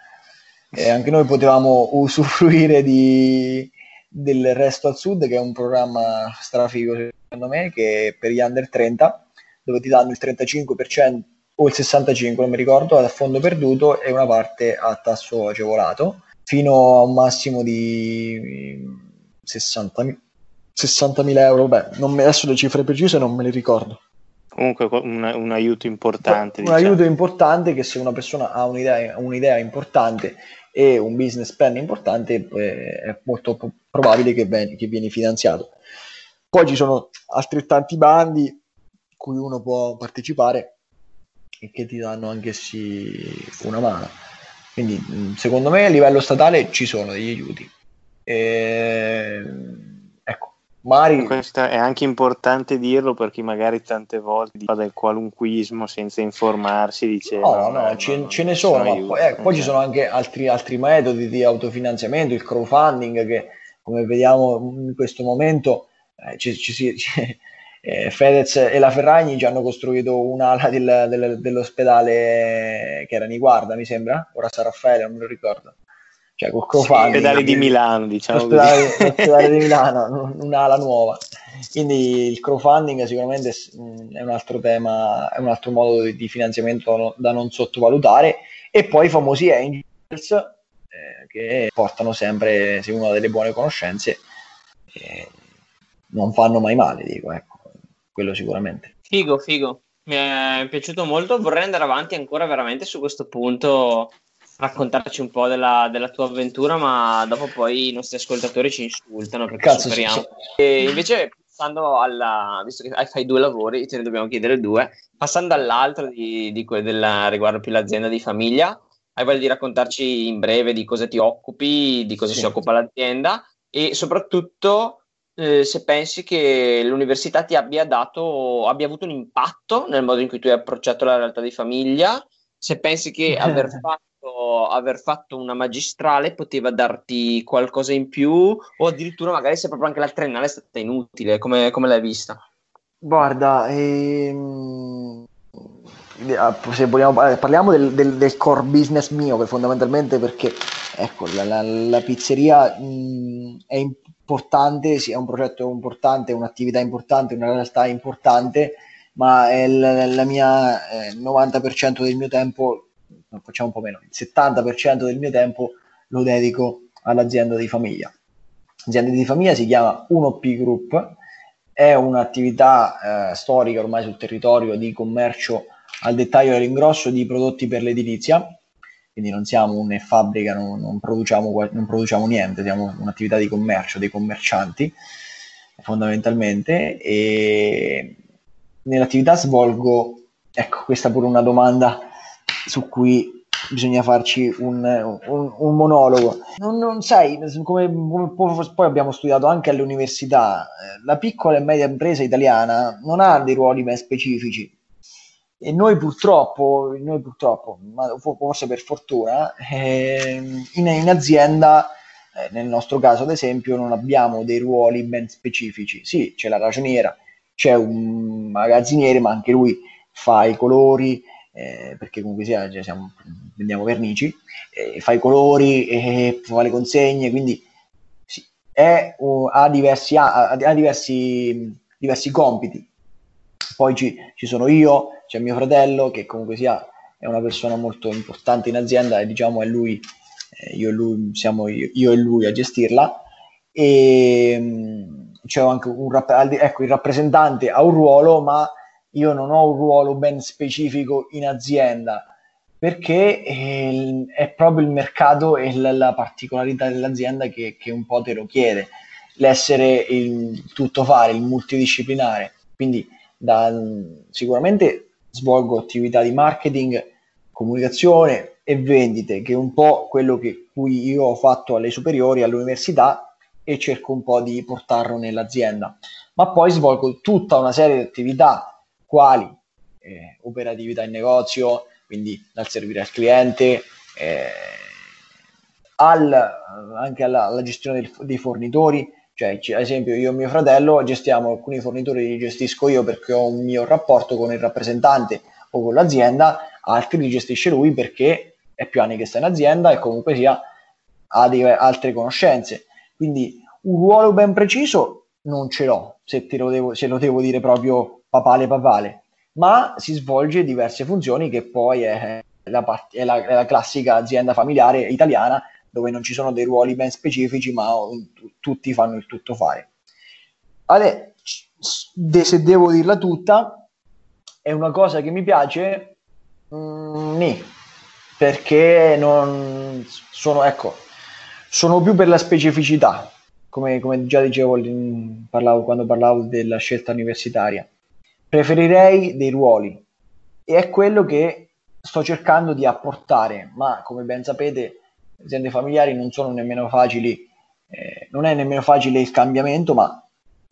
eh, anche noi potevamo usufruire di, del Resto al Sud, che è un programma strafigo secondo me, che per gli under 30, dove ti danno il 35% o il 65%, non mi ricordo, a fondo perduto e una parte a tasso agevolato, fino a un massimo di 60.000 60.000 euro. Beh, non me- adesso le cifre precise non me le ricordo. Comunque qu- un, un aiuto importante. Un diciamo. aiuto importante che se una persona ha un'idea, un'idea importante e un business plan importante eh, è molto probabile che, ven- che viene finanziato. Poi ci sono altrettanti bandi cui uno può partecipare e che ti danno anch'essi una mano. Quindi secondo me a livello statale ci sono degli aiuti. E, ecco, Mari Questo è anche importante dirlo per chi magari tante volte fa del qualunquismo senza informarsi, dice No, no, ce, ce ne sono, ma aiuti". poi, eh, poi ci Eh. sono anche altri, altri metodi di autofinanziamento, il crowdfunding che come vediamo in questo momento eh, ci, ci ci- eh, Fedez e la Ferragni ci hanno costruito un'ala del- del- dell'ospedale che era Niguarda, mi sembra, ora San Raffaele, non me lo ricordo. Cioè col crowdfunding. Ospedale di Milano, diciamo l'ospedale di Milano, un'ala nuova. Quindi il crowdfunding sicuramente mh, è un altro tema, è un altro modo di, di finanziamento da non sottovalutare. E poi i famosi angels eh, che portano sempre, se uno ha delle buone conoscenze, eh, non fanno mai male, dico, ecco, quello sicuramente. Figo, figo. Mi è piaciuto molto. Vorrei andare avanti ancora veramente su questo punto, raccontarci un po' della, della tua avventura, ma dopo poi i nostri ascoltatori ci insultano perché Cazzo, superiamo. E invece, passando alla, visto che hai- fai due lavori, te ne dobbiamo chiedere due, passando all'altro di, di della, riguardo più l'azienda di famiglia, hai voglia di raccontarci in breve di cosa ti occupi, di cosa Sì. si occupa l'azienda e soprattutto eh, se pensi che l'università ti abbia dato, abbia avuto un impatto nel modo in cui tu hai approcciato la realtà di famiglia, se pensi che aver fatto, aver fatto una magistrale poteva darti qualcosa in più o addirittura magari se proprio anche la triennale è stata inutile, come, come l'hai vista? Guarda, ehm, eh, se vogliamo, parliamo del, del- del core business mio, che fondamentalmente perché ecco, la, la- la pizzeria mh, è importante, sì, è un progetto importante, un'attività importante, una realtà importante, ma è la, mia eh, 90% del mio tempo, facciamo un po' meno, il 70% del mio tempo lo dedico all'azienda di famiglia. L'azienda di famiglia si chiama 1P Group, è un'attività eh, storica ormai sul territorio di commercio al dettaglio e all'ingrosso di prodotti per l'edilizia, quindi non siamo una fabbrica, non, non produciamo, non produciamo niente, siamo un'attività di commercio, dei commercianti fondamentalmente. E nell'attività svolgo, ecco questa pure una domanda su cui bisogna farci un, un- un monologo. Non, non sai, come, poi abbiamo studiato anche all'università, eh, la piccola e media impresa italiana non ha dei ruoli ben specifici. E noi purtroppo, noi purtroppo, ma fo- forse per fortuna, ehm, in, in azienda, eh, nel nostro caso ad esempio, non abbiamo dei ruoli ben specifici. Sì, c'è la ragioniera, c'è un magazziniere, ma anche lui fa i colori, eh, perché comunque sia, cioè, siamo- vendiamo vernici, eh, fa i colori, eh, fa le consegne, quindi sì, è, uh, ha diversi, ha, ha diversi, diversi compiti. Poi ci, ci sono io, c'è mio fratello che comunque sia è una persona molto importante in azienda e diciamo è lui, eh, io e lui siamo io, io e lui a gestirla e mh, c'è anche un ecco, il rappresentante ha un ruolo ma io non ho un ruolo ben specifico in azienda perché eh, è proprio il mercato e la, la particolarità dell'azienda che, che un po' te lo chiede, l'essere il tutto fare, il multidisciplinare. Quindi da- sicuramente svolgo attività di marketing, comunicazione e vendite, che è un po' quello che cui io ho fatto alle superiori, all'università e cerco un po' di portarlo nell'azienda. Ma poi svolgo tutta una serie di attività quali eh, operatività in negozio, quindi dal servire al cliente, eh, al, anche alla, alla gestione del- dei fornitori, cioè ad esempio io e mio fratello gestiamo alcuni fornitori, li gestisco io perché ho un mio rapporto con il rappresentante o con l'azienda, altri li gestisce lui perché è più anni che sta in azienda e comunque sia ha delle altre conoscenze. Quindi un ruolo ben preciso non ce l'ho, se, lo devo, se lo devo dire proprio papale papale, ma si svolge diverse funzioni che poi è la, part- è la- è la classica azienda familiare italiana dove non ci sono dei ruoli ben specifici, ma tu- tutti fanno il tutto fare. Ade- de- se devo dirla tutta, è una cosa che mi piace, mm, nì, perché non sono, ecco, sono più per la specificità, come, come già dicevo in- parlavo, quando parlavo della scelta universitaria. Preferirei dei ruoli e è quello che sto cercando di apportare, ma come ben sapete, le aziende familiari non sono nemmeno facili, eh, non è nemmeno facile il cambiamento, ma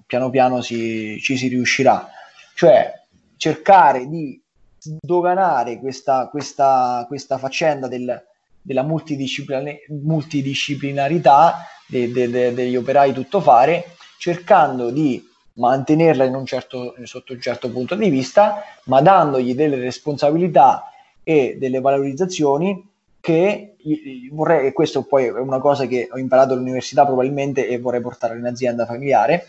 piano piano si- ci si riuscirà. Cioè cercare di sdoganare questa, questa, questa faccenda del- della multidisciplina- multidisciplinarità de- de- de- degli operai tuttofare, cercando di mantenerla in un certo, sotto un certo punto di vista, ma dandogli delle responsabilità e delle valorizzazioni che vorrei, e questo poi è una cosa che ho imparato all'università probabilmente e vorrei portare in azienda familiare,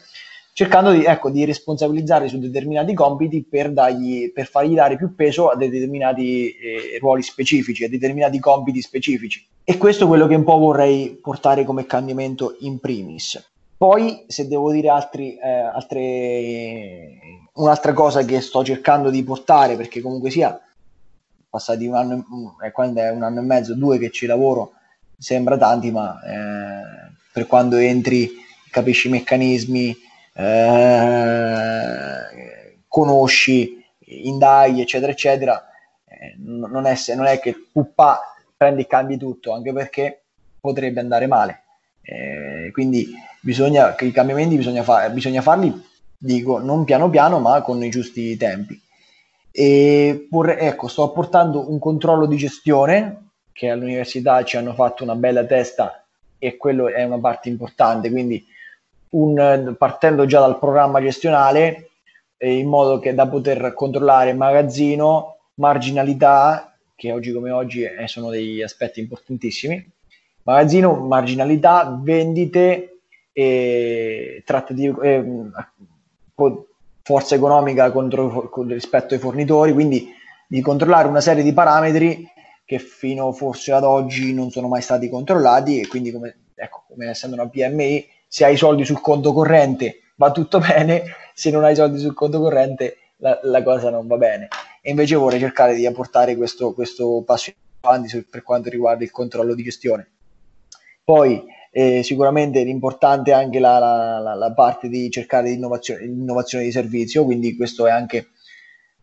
cercando di, ecco, di responsabilizzare su determinati compiti per, dargli, per fargli dare più peso a determinati eh, ruoli specifici, a determinati compiti specifici. E questo è quello che un po' vorrei portare come cambiamento in primis. Poi, se devo dire altri, eh, altre, un'altra cosa che sto cercando di portare, perché comunque sia passati un anno, e- eh, quando è un anno e mezzo, due che ci lavoro, sembra tanti, ma eh, per quando entri, capisci i meccanismi, eh, conosci, indaghi, eccetera, eccetera, eh, non, è, non è che puppa prendi e cambi tutto, anche perché potrebbe andare male. Eh, quindi bisogna, che i cambiamenti bisogna, fa- bisogna farli, dico, non piano piano, ma con i giusti tempi. E vorrei- ecco, sto apportando un controllo di gestione che all'università ci hanno fatto una bella testa e quello è una parte importante, quindi un- partendo già dal programma gestionale eh, in modo che da poter controllare magazzino, marginalità, che oggi come oggi eh, sono degli aspetti importantissimi, magazzino, marginalità, vendite e tratte di eh, forza economica contro- con- rispetto ai fornitori, quindi di controllare una serie di parametri che fino forse ad oggi non sono mai stati controllati e quindi come, ecco, come essendo una PMI, se hai i soldi sul conto corrente va tutto bene, se non hai i soldi sul conto corrente la, la cosa non va bene. E invece vorrei cercare di apportare questo, questo passo in avanti per quanto riguarda il controllo di gestione. Poi eh, sicuramente è anche la, la- la- parte di cercare di innovazione, innovazione di servizio, quindi questo è anche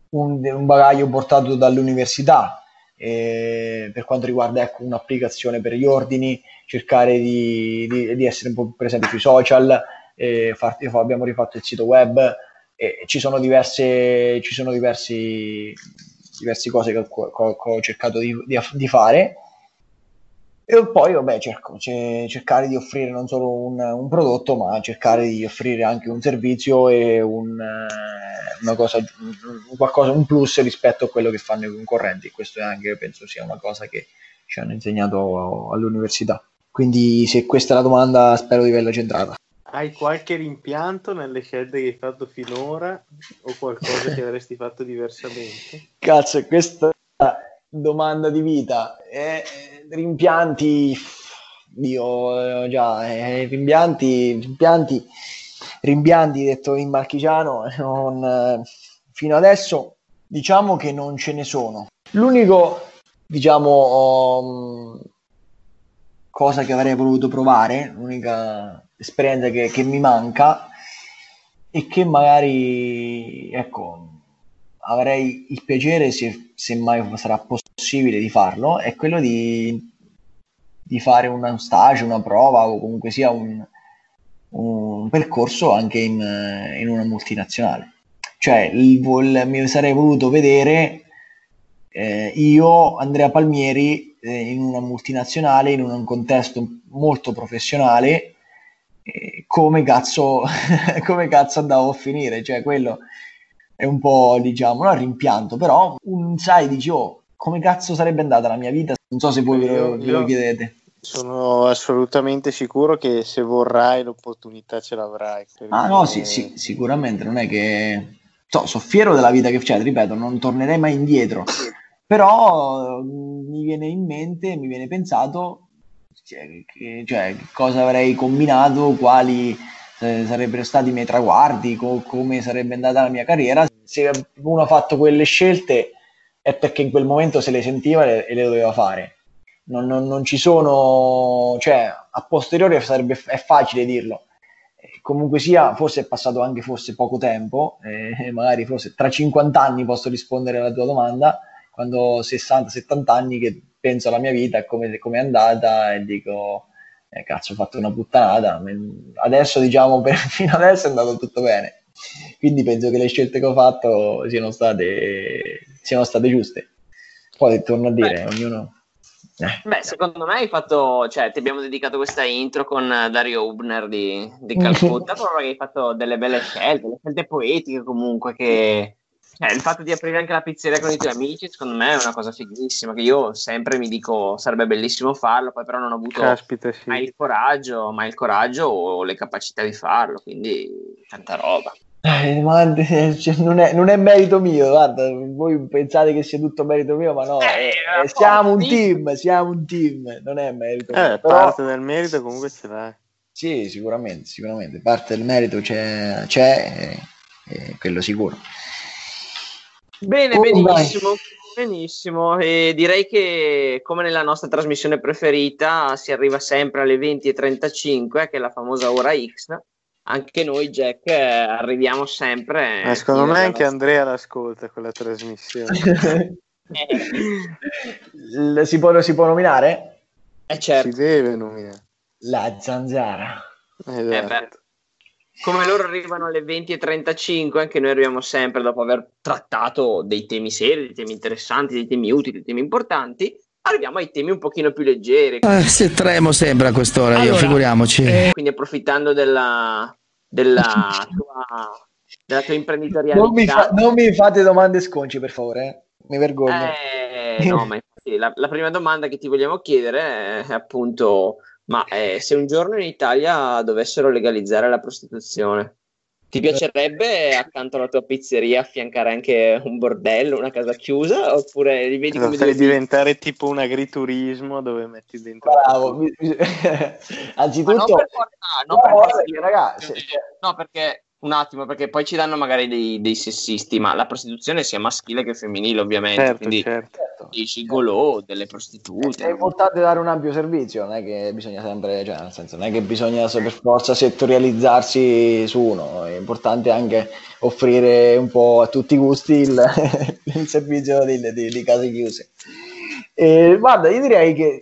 un, un bagaglio portato dall'università eh, per quanto riguarda ecco, un'applicazione per gli ordini, cercare di, di- di essere un po' presenti sui social, eh, far- abbiamo rifatto il sito web, e ci sono diverse, ci sono diversi, diverse cose che ho, ho- ho cercato di- di fare. E poi, vabbè, cerco, ce- cercare di offrire non solo un, un prodotto, ma cercare di offrire anche un servizio e un, eh, una cosa, un- qualcosa, un plus rispetto a quello che fanno i concorrenti. Questo è anche, penso sia una cosa che ci hanno insegnato all'università. Quindi, se questa è la domanda, spero di averla centrata. Hai qualche rimpianto nelle scelte che hai fatto finora o qualcosa che avresti fatto diversamente? Cazzo, questa domanda di vita. Eh, rimpianti, io eh, già, eh, rimpianti, rimpianti, rimpianti detto in marchigiano, non, eh, fino adesso diciamo che non ce ne sono. L'unico, diciamo, um, cosa che avrei voluto provare, l'unica esperienza che, che mi manca e che magari, ecco, avrei il piacere, se, se mai sarà possibile, di farlo, è quello di, di fare una stage, una prova o comunque sia un, un percorso anche in, in una multinazionale. Cioè, il, vol- mi sarei voluto vedere eh, io, Andrea Palmieri, eh, in una multinazionale, in un contesto molto professionale, eh, come cazzo, come cazzo andavo a finire? Cioè, quello è un po', diciamo, non rimpianto, però un, sai, dici, oh, come cazzo sarebbe andata la mia vita? Non so se voi ve lo, Io- ve lo chiedete. Sono assolutamente sicuro che se vorrai l'opportunità ce l'avrai. Ah no, sì, sì, sicuramente, non è che... So, sono fiero della vita che c'è, ripeto, non tornerei mai indietro, però eh, mi viene in mente, mi viene pensato, cioè, che, cioè, cosa avrei combinato, quali eh, sarebbero stati i miei traguardi, co- come sarebbe andata la mia carriera. Se uno ha fatto quelle scelte è perché in quel momento se le sentiva e le doveva fare. Non, non- non ci sono, cioè, a posteriori sarebbe, è facile dirlo. Eh, Comunque sia, forse è passato anche forse poco tempo, eh, magari forse tra 50 anni posso rispondere alla tua domanda, quando ho 60-70 anni che penso alla mia vita come come è andata e dico, eh, cazzo, ho fatto una puttanata. Adesso, diciamo, per, fino adesso è andato tutto bene. Quindi penso che le scelte che ho fatto siano state, siano state giuste. Poi torno a dire, Beh. ognuno... eh. Beh, secondo me hai fatto, cioè, ti abbiamo dedicato questa intro con eh, Dario Hubner di, di Calcutta, proprio perché hai fatto delle belle scelte, delle scelte poetiche comunque, che cioè, il fatto di aprire anche la pizzeria con i tuoi amici, secondo me è una cosa fighissima, che io sempre mi dico sarebbe bellissimo farlo, poi però non ho avuto Caspita, sì. mai il coraggio, mai il coraggio o le capacità di farlo, quindi tanta roba. Eh, ma eh, cioè, non, è, non è merito mio, guarda, voi pensate che sia tutto merito mio, ma no, Eh, eh, eh, siamo un team, siamo un team, non è merito mio. Eh, Però, parte del merito comunque ce l'hai. sì, sicuramente, sicuramente, parte del merito c'è, c'è eh, eh, quello sicuro. Bene, Oh, benissimo. Benissimo, e direi che come nella nostra trasmissione preferita si arriva sempre alle 20.35, che è la famosa ora X. Anche noi, Jack, eh, arriviamo sempre. Ma secondo fino me alla anche nostra- Andrea l'ascolta quella trasmissione. Eh, si, può, si può nominare? eh, Si certo, deve nominare. La zanzara. eh, Esatto. beh. come loro arrivano alle 20.35, anche noi arriviamo sempre dopo aver trattato dei temi seri, dei temi interessanti, dei temi utili, dei temi importanti. Arriviamo ai temi un pochino più leggeri. Eh, se tremo sempre a quest'ora, io Allora, figuriamoci. Quindi approfittando della, della tua, della tua imprenditorialità. Non mi, fa- non mi fate domande sconci, per favore, eh. mi vergogno. Eh, no, ma infatti la, la prima domanda che ti vogliamo chiedere è appunto, ma eh, se un giorno in Italia dovessero legalizzare la prostituzione, ti piacerebbe accanto alla tua pizzeria affiancare anche un bordello, una casa chiusa, oppure li vedi Lo come due diventare tipo un agriturismo dove metti dentro Bravo. mi- mi- Ma Anzitutto, non per forza, non per No, forza perché, ragazzi, no, perché un attimo, perché poi ci danno magari dei, dei sessisti, ma la prostituzione sia maschile che femminile, ovviamente. Certo, quindi certo. i gigolò, delle È prostitute. importante dare un ampio servizio, non è che bisogna sempre, cioè nel senso, non è che bisogna per forza settorializzarsi su uno, è importante anche offrire un po' a tutti i gusti il, il servizio di, di- di case chiuse. E, guarda, io direi che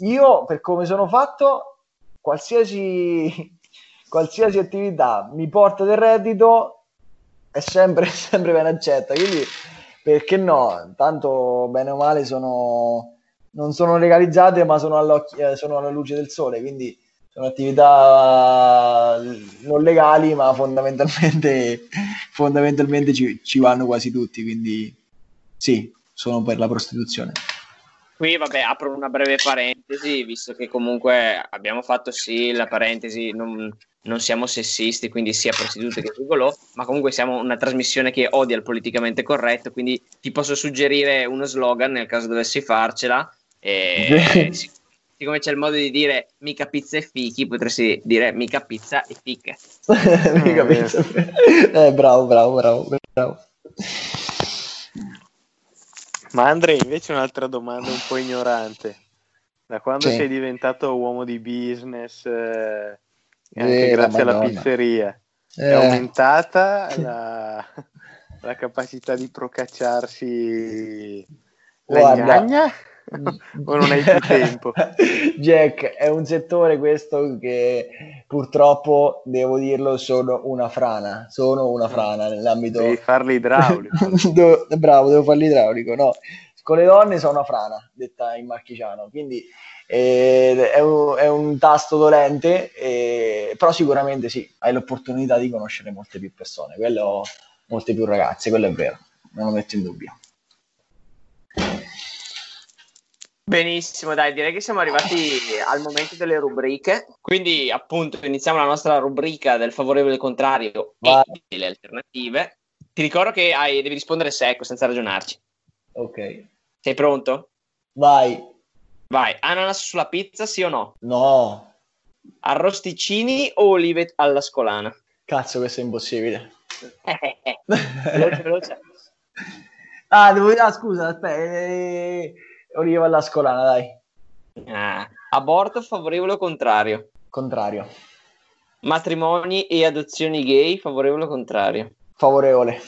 io, per come sono fatto, qualsiasi, qualsiasi attività mi porta del reddito è sempre, sempre ben accetta, quindi perché no? Tanto bene o male sono, non sono legalizzate, ma sono, eh, sono alla luce del sole, quindi sono attività non legali, ma fondamentalmente, fondamentalmente ci, ci vanno quasi tutti, quindi sì, sono per la prostituzione. Qui, vabbè, apro una breve parentesi, visto che comunque abbiamo fatto sì la parentesi, non, non siamo sessisti, quindi sia prostitute che gigolò, ma comunque siamo una trasmissione che odia il politicamente corretto, quindi ti posso suggerire uno slogan nel caso dovessi farcela. E, sic- siccome c'è il modo di dire mica pizza e fichi, potresti dire mica pizza e fiche. Mica Ah, penso- eh, bravo, bravo, bravo, bravo. Ma Andrea, invece un'altra domanda un po' ignorante. Da quando Sì. sei diventato uomo di business, eh, e anche Eh, la grazie alla pizzeria, è Eh, aumentata la, la capacità di procacciarsi la Guarda. gnagna? o non hai più tempo? Jack, è un settore questo che purtroppo, devo dirlo, sono una frana. Sono una frana nell'ambito... Devi farli idraulico. Bravo, devo farlo idraulico, no. Con le donne sono una frana, detta in marchigiano, quindi eh, è, un, è un tasto dolente, eh, però sicuramente sì, hai l'opportunità di conoscere molte più persone, quello, molte più ragazze, quello è vero, non lo metto in dubbio. Benissimo, dai, direi che siamo arrivati al momento delle rubriche. Quindi, appunto, iniziamo la nostra rubrica del favorevole e contrario Vai. e delle alternative. Ti ricordo che hai- devi rispondere secco, senza ragionarci. Ok, Sei pronto? vai. Vai, ananas sulla pizza, sì o no? No, Arrosticini o olive alla scolana? cazzo, questo è impossibile. veloce, veloce. Ah, devo dire, ah, scusa, aspetta, eh, oliva alla scolana, dai. Ah, aborto favorevole o contrario? Contrario, Matrimoni e adozioni gay, favorevole o contrario? favorevole.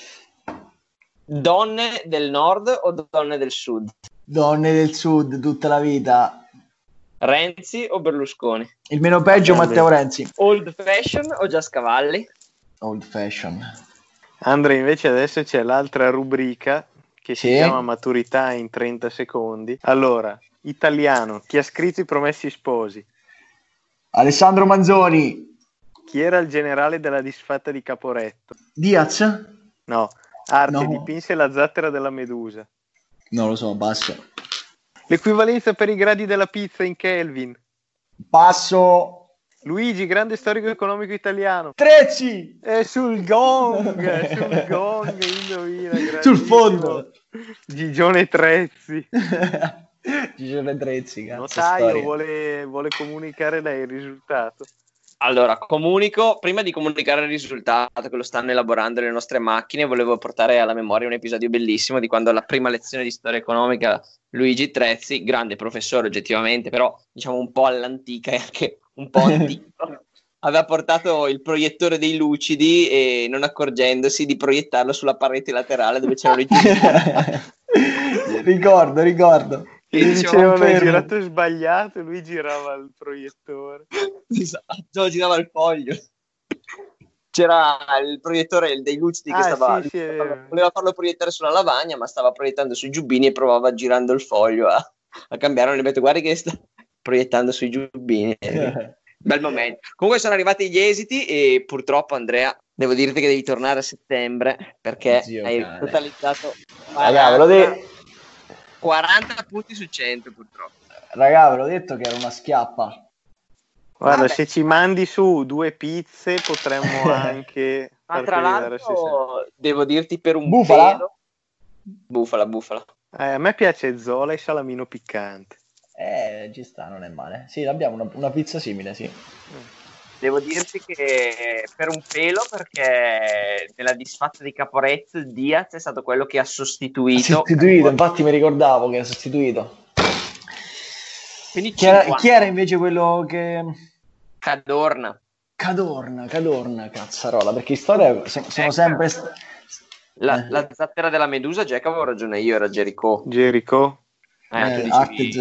Donne del nord o donne del sud? Donne del sud tutta la vita. Renzi o Berlusconi? Il meno peggio Vabbè. Matteo Renzi. Old fashion o Giascavalli? Old fashion. Andre, invece adesso c'è l'altra rubrica che si Sì. chiama Maturità in 30 secondi. Allora, italiano, chi ha scritto i Promessi Sposi? Alessandro Manzoni. Chi era il generale della disfatta di Caporetto? Diaz? No, Arte No. dipinse la zattera della Medusa. Non lo so, basso. L'equivalenza per i gradi della pizza in Kelvin. Passo. Luigi, grande storico economico italiano. Trezzi. È sul gong, sul gong, indovina. Sul fondo. Gigione Trezzi. Gigione Trezzi, cazzo. Notaio vuole, vuole comunicare lei il risultato. Allora, comunico, prima di comunicare il risultato che lo stanno elaborando le nostre macchine, volevo portare alla memoria un episodio bellissimo di quando alla prima lezione di storia economica Luigi Trezzi, grande professore oggettivamente, però diciamo un po' all'antica e anche un po' antico, aveva portato il proiettore dei lucidi e non accorgendosi di proiettarlo sulla parete laterale dove c'erano i ricordo, ricordo. Gli E dicevano hai girato sbagliato lui girava il proiettore. Esatto, girava il foglio. C'era il proiettore dei lucidi che Ah, stava, sì, sì, vero. voleva farlo proiettare sulla lavagna, ma stava proiettando sui giubbini e provava girando il foglio a, a cambiare. Le detto, guardi che sta proiettando sui giubbini. Bel momento. Comunque sono arrivati gli esiti e purtroppo Andrea, devo dirti che devi tornare a settembre perché Zio hai cane. totalizzato Raga, ve l'ho 40, de- 40 punti su 100 purtroppo. Raga, ve l'ho detto che era una schiappa. Guarda, Vabbè. se ci mandi su due pizze potremmo anche Ma tra l'altro devo dirti per un Bufala? pelo- Bufala, bufala. Eh, a me piace zola e salamino piccante. Eh, ci sta, non è male. Sì, abbiamo una, una pizza simile, sì. Devo dirti che per un pelo, perché nella disfatta di Caporezzo Diaz è stato quello che ha Ha sostituito. sostituito, infatti mi ricordavo che ha sostituito. Chi era, 50. chi era invece quello che... Cadorna. Cadorna, Cadorna, cazzarola, perché in storia se- sono Ecco. sempre... st- La, Eh. la zattera della Medusa, Jack, avevo ragione io, era Jericho. Jericho? Eh, eh, dicevi-.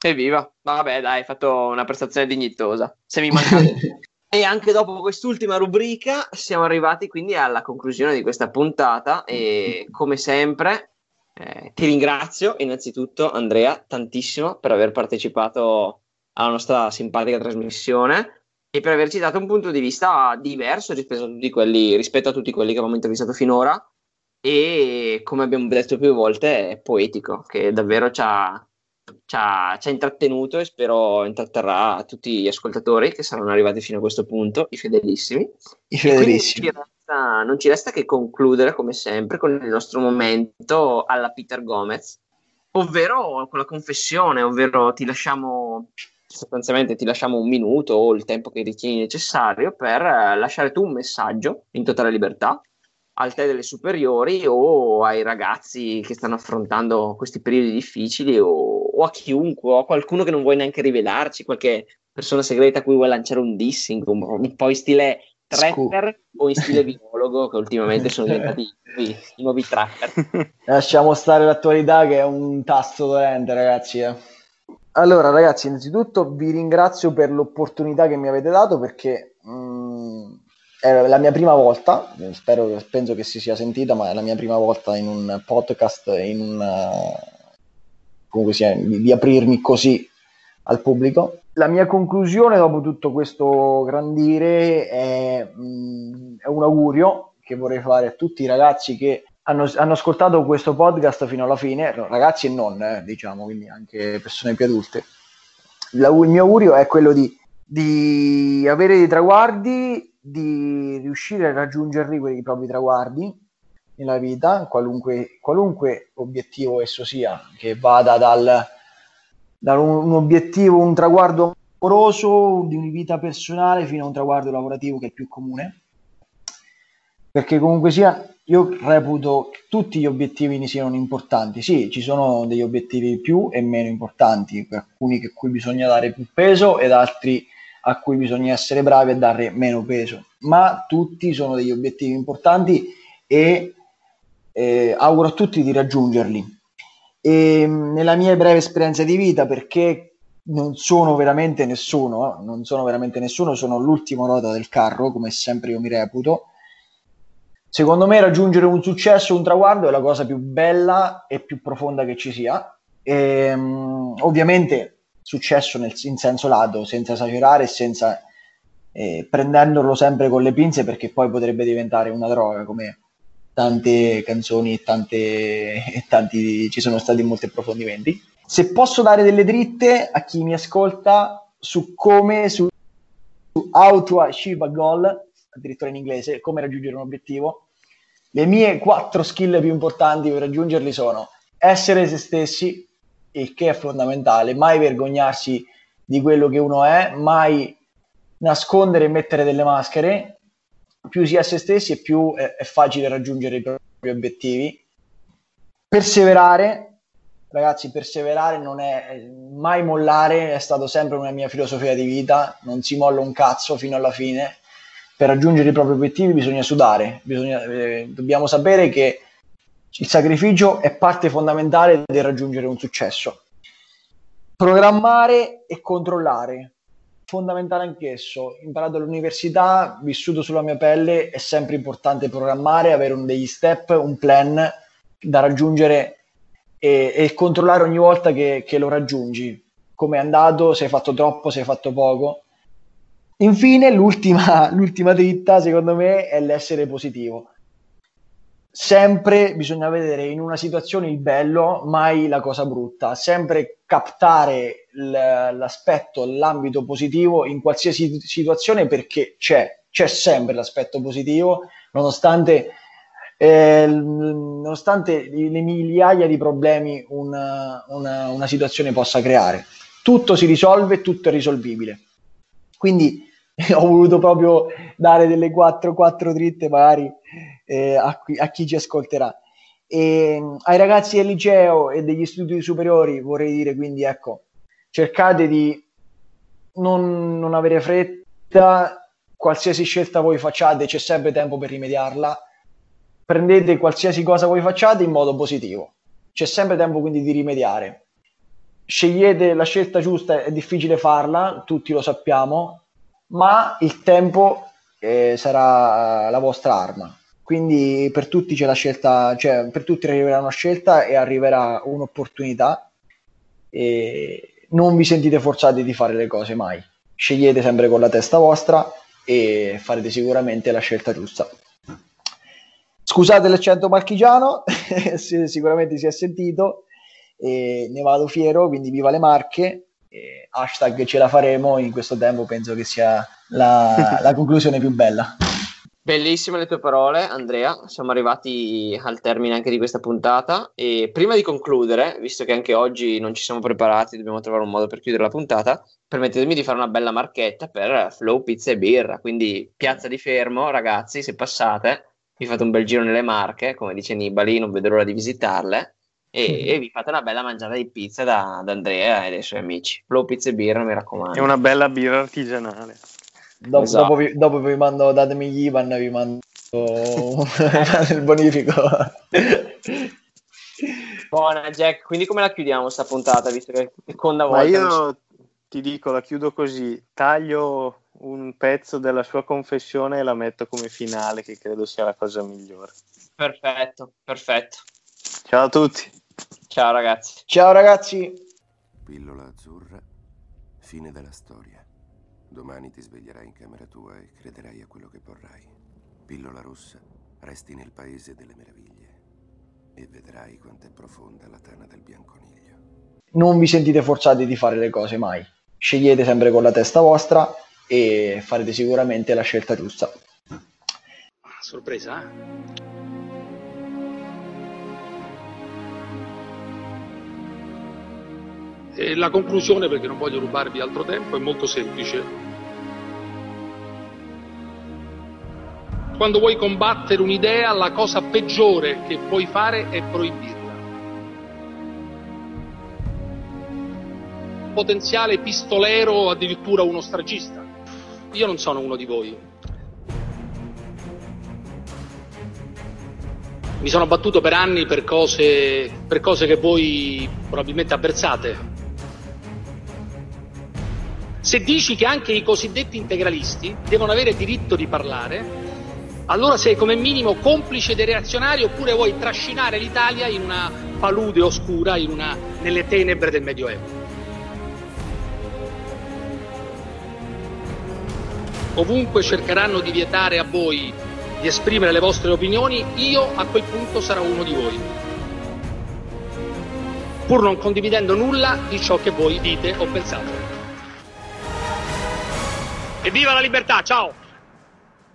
Evviva, vabbè dai, hai fatto una prestazione dignitosa. Se mi mancava. e anche dopo quest'ultima rubrica siamo arrivati quindi alla conclusione di questa puntata e come sempre eh, ti ringrazio innanzitutto Andrea tantissimo per aver partecipato alla nostra simpatica trasmissione e per averci dato un punto di vista diverso rispetto a tutti quelli, rispetto a tutti quelli che abbiamo intervistato finora e come abbiamo detto più volte è poetico che davvero ci ha, ci ha- ci ha intrattenuto e spero intratterrà tutti gli ascoltatori che saranno arrivati fino a questo punto, i fedelissimi. I E fedelissimi. Non ci, resta, non ci resta che concludere come sempre con il nostro momento alla Peter Gomez, ovvero con la confessione, ovvero ti lasciamo sostanzialmente ti lasciamo un minuto o il tempo che ritieni necessario per eh, lasciare tu un messaggio in totale libertà al te delle superiori o ai ragazzi che stanno affrontando questi periodi difficili o, o a chiunque o a qualcuno che non vuoi neanche rivelarci, qualche persona segreta a cui vuoi lanciare un dissing, un, un po' in stile trapper o in stile biologo, che ultimamente sono diventati i nuovi, i nuovi trapper. Lasciamo stare l'attualità che è un tasto dolente, ragazzi. eh. Allora, ragazzi, innanzitutto vi ringrazio per l'opportunità che mi avete dato perché mh, è la mia prima volta, spero, penso che si sia sentita, ma è la mia prima volta in un podcast, in un, eh, comunque sia, di, di aprirmi così al pubblico. La mia conclusione dopo tutto questo grandire è, mh, è un augurio che vorrei fare a tutti i ragazzi che hanno, hanno ascoltato questo podcast fino alla fine, ragazzi e non, eh, diciamo, quindi anche persone più adulte. La- il mio augurio è quello di, di avere dei traguardi, di riuscire a raggiungerli, quei propri traguardi nella vita, qualunque, qualunque obiettivo esso sia, che vada dal, da un, obiettivo, un traguardo amoroso di una vita personale fino a un traguardo lavorativo che è più comune. Perché comunque sia, io reputo che tutti gli obiettivi siano importanti. Sì, ci sono degli obiettivi più e meno importanti, per alcuni a cui bisogna dare più peso ed altri a cui bisogna essere bravi a dare meno peso. Ma tutti sono degli obiettivi importanti e eh, auguro a tutti di raggiungerli. E mh, nella mia breve esperienza di vita, perché non sono veramente nessuno, eh, non sono veramente nessuno, sono l'ultima ruota del carro, come sempre io mi reputo. Secondo me raggiungere un successo, un traguardo è la cosa più bella e più profonda che ci sia. E, mh, ovviamente successo nel, in senso lato, senza esagerare senza eh, prendendolo sempre con le pinze perché poi potrebbe diventare una droga come tante canzoni e, tante, e tanti ci sono stati molti approfondimenti. Se posso dare delle dritte a chi mi ascolta su come, su, su how to achieve a goal, addirittura in inglese, come raggiungere un obiettivo, le mie quattro skill più importanti per raggiungerli sono essere se stessi, il che è fondamentale, mai vergognarsi di quello che uno è, mai nascondere e mettere delle maschere, più si è se stessi e più è, è facile raggiungere i propri obiettivi. Perseverare, ragazzi, perseverare non è mai mollare, è stato sempre una mia filosofia di vita, non si molla un cazzo fino alla fine. Per raggiungere i propri obiettivi bisogna sudare, bisogna, eh, dobbiamo sapere che il sacrificio è parte fondamentale del raggiungere un successo. Programmare e controllare, fondamentale anch'esso. Imparato all'università, vissuto sulla mia pelle, è sempre importante programmare, avere un, degli step, un plan da raggiungere e, e controllare ogni volta che, che lo raggiungi. Come è andato, se hai fatto troppo, se hai fatto poco. Infine, l'ultima, l'ultima dritta, secondo me, è l'essere positivo sempre bisogna vedere in una situazione il bello, mai la cosa brutta, sempre captare l'aspetto, l'ambito positivo in qualsiasi situazione perché c'è, c'è sempre l'aspetto positivo, nonostante, eh, nonostante le migliaia di problemi una, una, una situazione possa creare. Tutto si risolve, tutto è risolvibile. Quindi ho voluto proprio dare delle 4-4 dritte magari eh, a, qui- a chi ci ascolterà. E, ai ragazzi del liceo e degli studi superiori vorrei dire quindi ecco, cercate di non, non avere fretta, qualsiasi scelta voi facciate c'è sempre tempo per rimediarla, prendete qualsiasi cosa voi facciate in modo positivo, c'è sempre tempo quindi di rimediare. Scegliete la scelta giusta, è difficile farla, tutti lo sappiamo, ma il tempo eh, sarà la vostra arma. Quindi per tutti c'è la scelta, cioè per tutti arriverà una scelta e arriverà un'opportunità e non vi sentite forzati di fare le cose mai. Scegliete sempre con la testa vostra e farete sicuramente la scelta giusta. Scusate l'accento marchigiano, si- sicuramente si è sentito, e ne vado fiero, quindi viva le marche, hashtag ce la faremo, in questo tempo penso che sia la, la conclusione più bella. Bellissime le tue parole, Andrea. Siamo arrivati al termine anche di questa puntata. E prima di concludere, visto che anche oggi non ci siamo preparati, dobbiamo trovare un modo per chiudere la puntata. Permettetemi di fare una bella marchetta per Flow Pizza e Birra. Quindi, piazza di fermo, ragazzi, se passate, vi fate un bel giro nelle marche, come dice Nibali, non vedo l'ora di visitarle. E, e vi fate una bella mangiata di pizza da, da Andrea e dai suoi amici. Flow Pizza e Birra, mi raccomando. È una bella birra artigianale. Dopo, Esatto. dopo vi, dopo vi mando, datemi gli IBAN, vi mando il bonifico. Buona Jack, quindi come la chiudiamo sta puntata, visto che è la seconda Ma volta? io ti dico, la chiudo così, taglio un pezzo della sua confessione e la metto come finale, che credo sia la cosa migliore. Perfetto, perfetto. Ciao a tutti. Ciao ragazzi. Ciao ragazzi. Pillola azzurra, fine della storia. Domani ti sveglierai in camera tua e crederai a quello che vorrai. Pillola rossa, resti nel paese delle meraviglie e vedrai quanto è profonda la tana del bianconiglio. Non vi sentite forzati di fare le cose mai. Scegliete sempre con la testa vostra e farete sicuramente la scelta giusta. Sorpresa, eh? E la conclusione, perché non voglio rubarvi altro tempo, è molto semplice. Quando vuoi combattere un'idea, la cosa peggiore che puoi fare è proibirla. Potenziale pistolero o addirittura uno stragista. Io non sono uno di voi. Mi sono battuto per anni per cose, per cose che voi probabilmente avversate. Se dici che anche i cosiddetti integralisti devono avere diritto di parlare, allora sei come minimo complice dei reazionari oppure vuoi trascinare l'Italia in una palude oscura, una- nelle tenebre del Medioevo. Ovunque cercheranno di vietare a voi di esprimere le vostre opinioni, io a quel punto sarò uno di voi. Pur non condividendo nulla di ciò che voi dite o pensate. Evviva la libertà, ciao!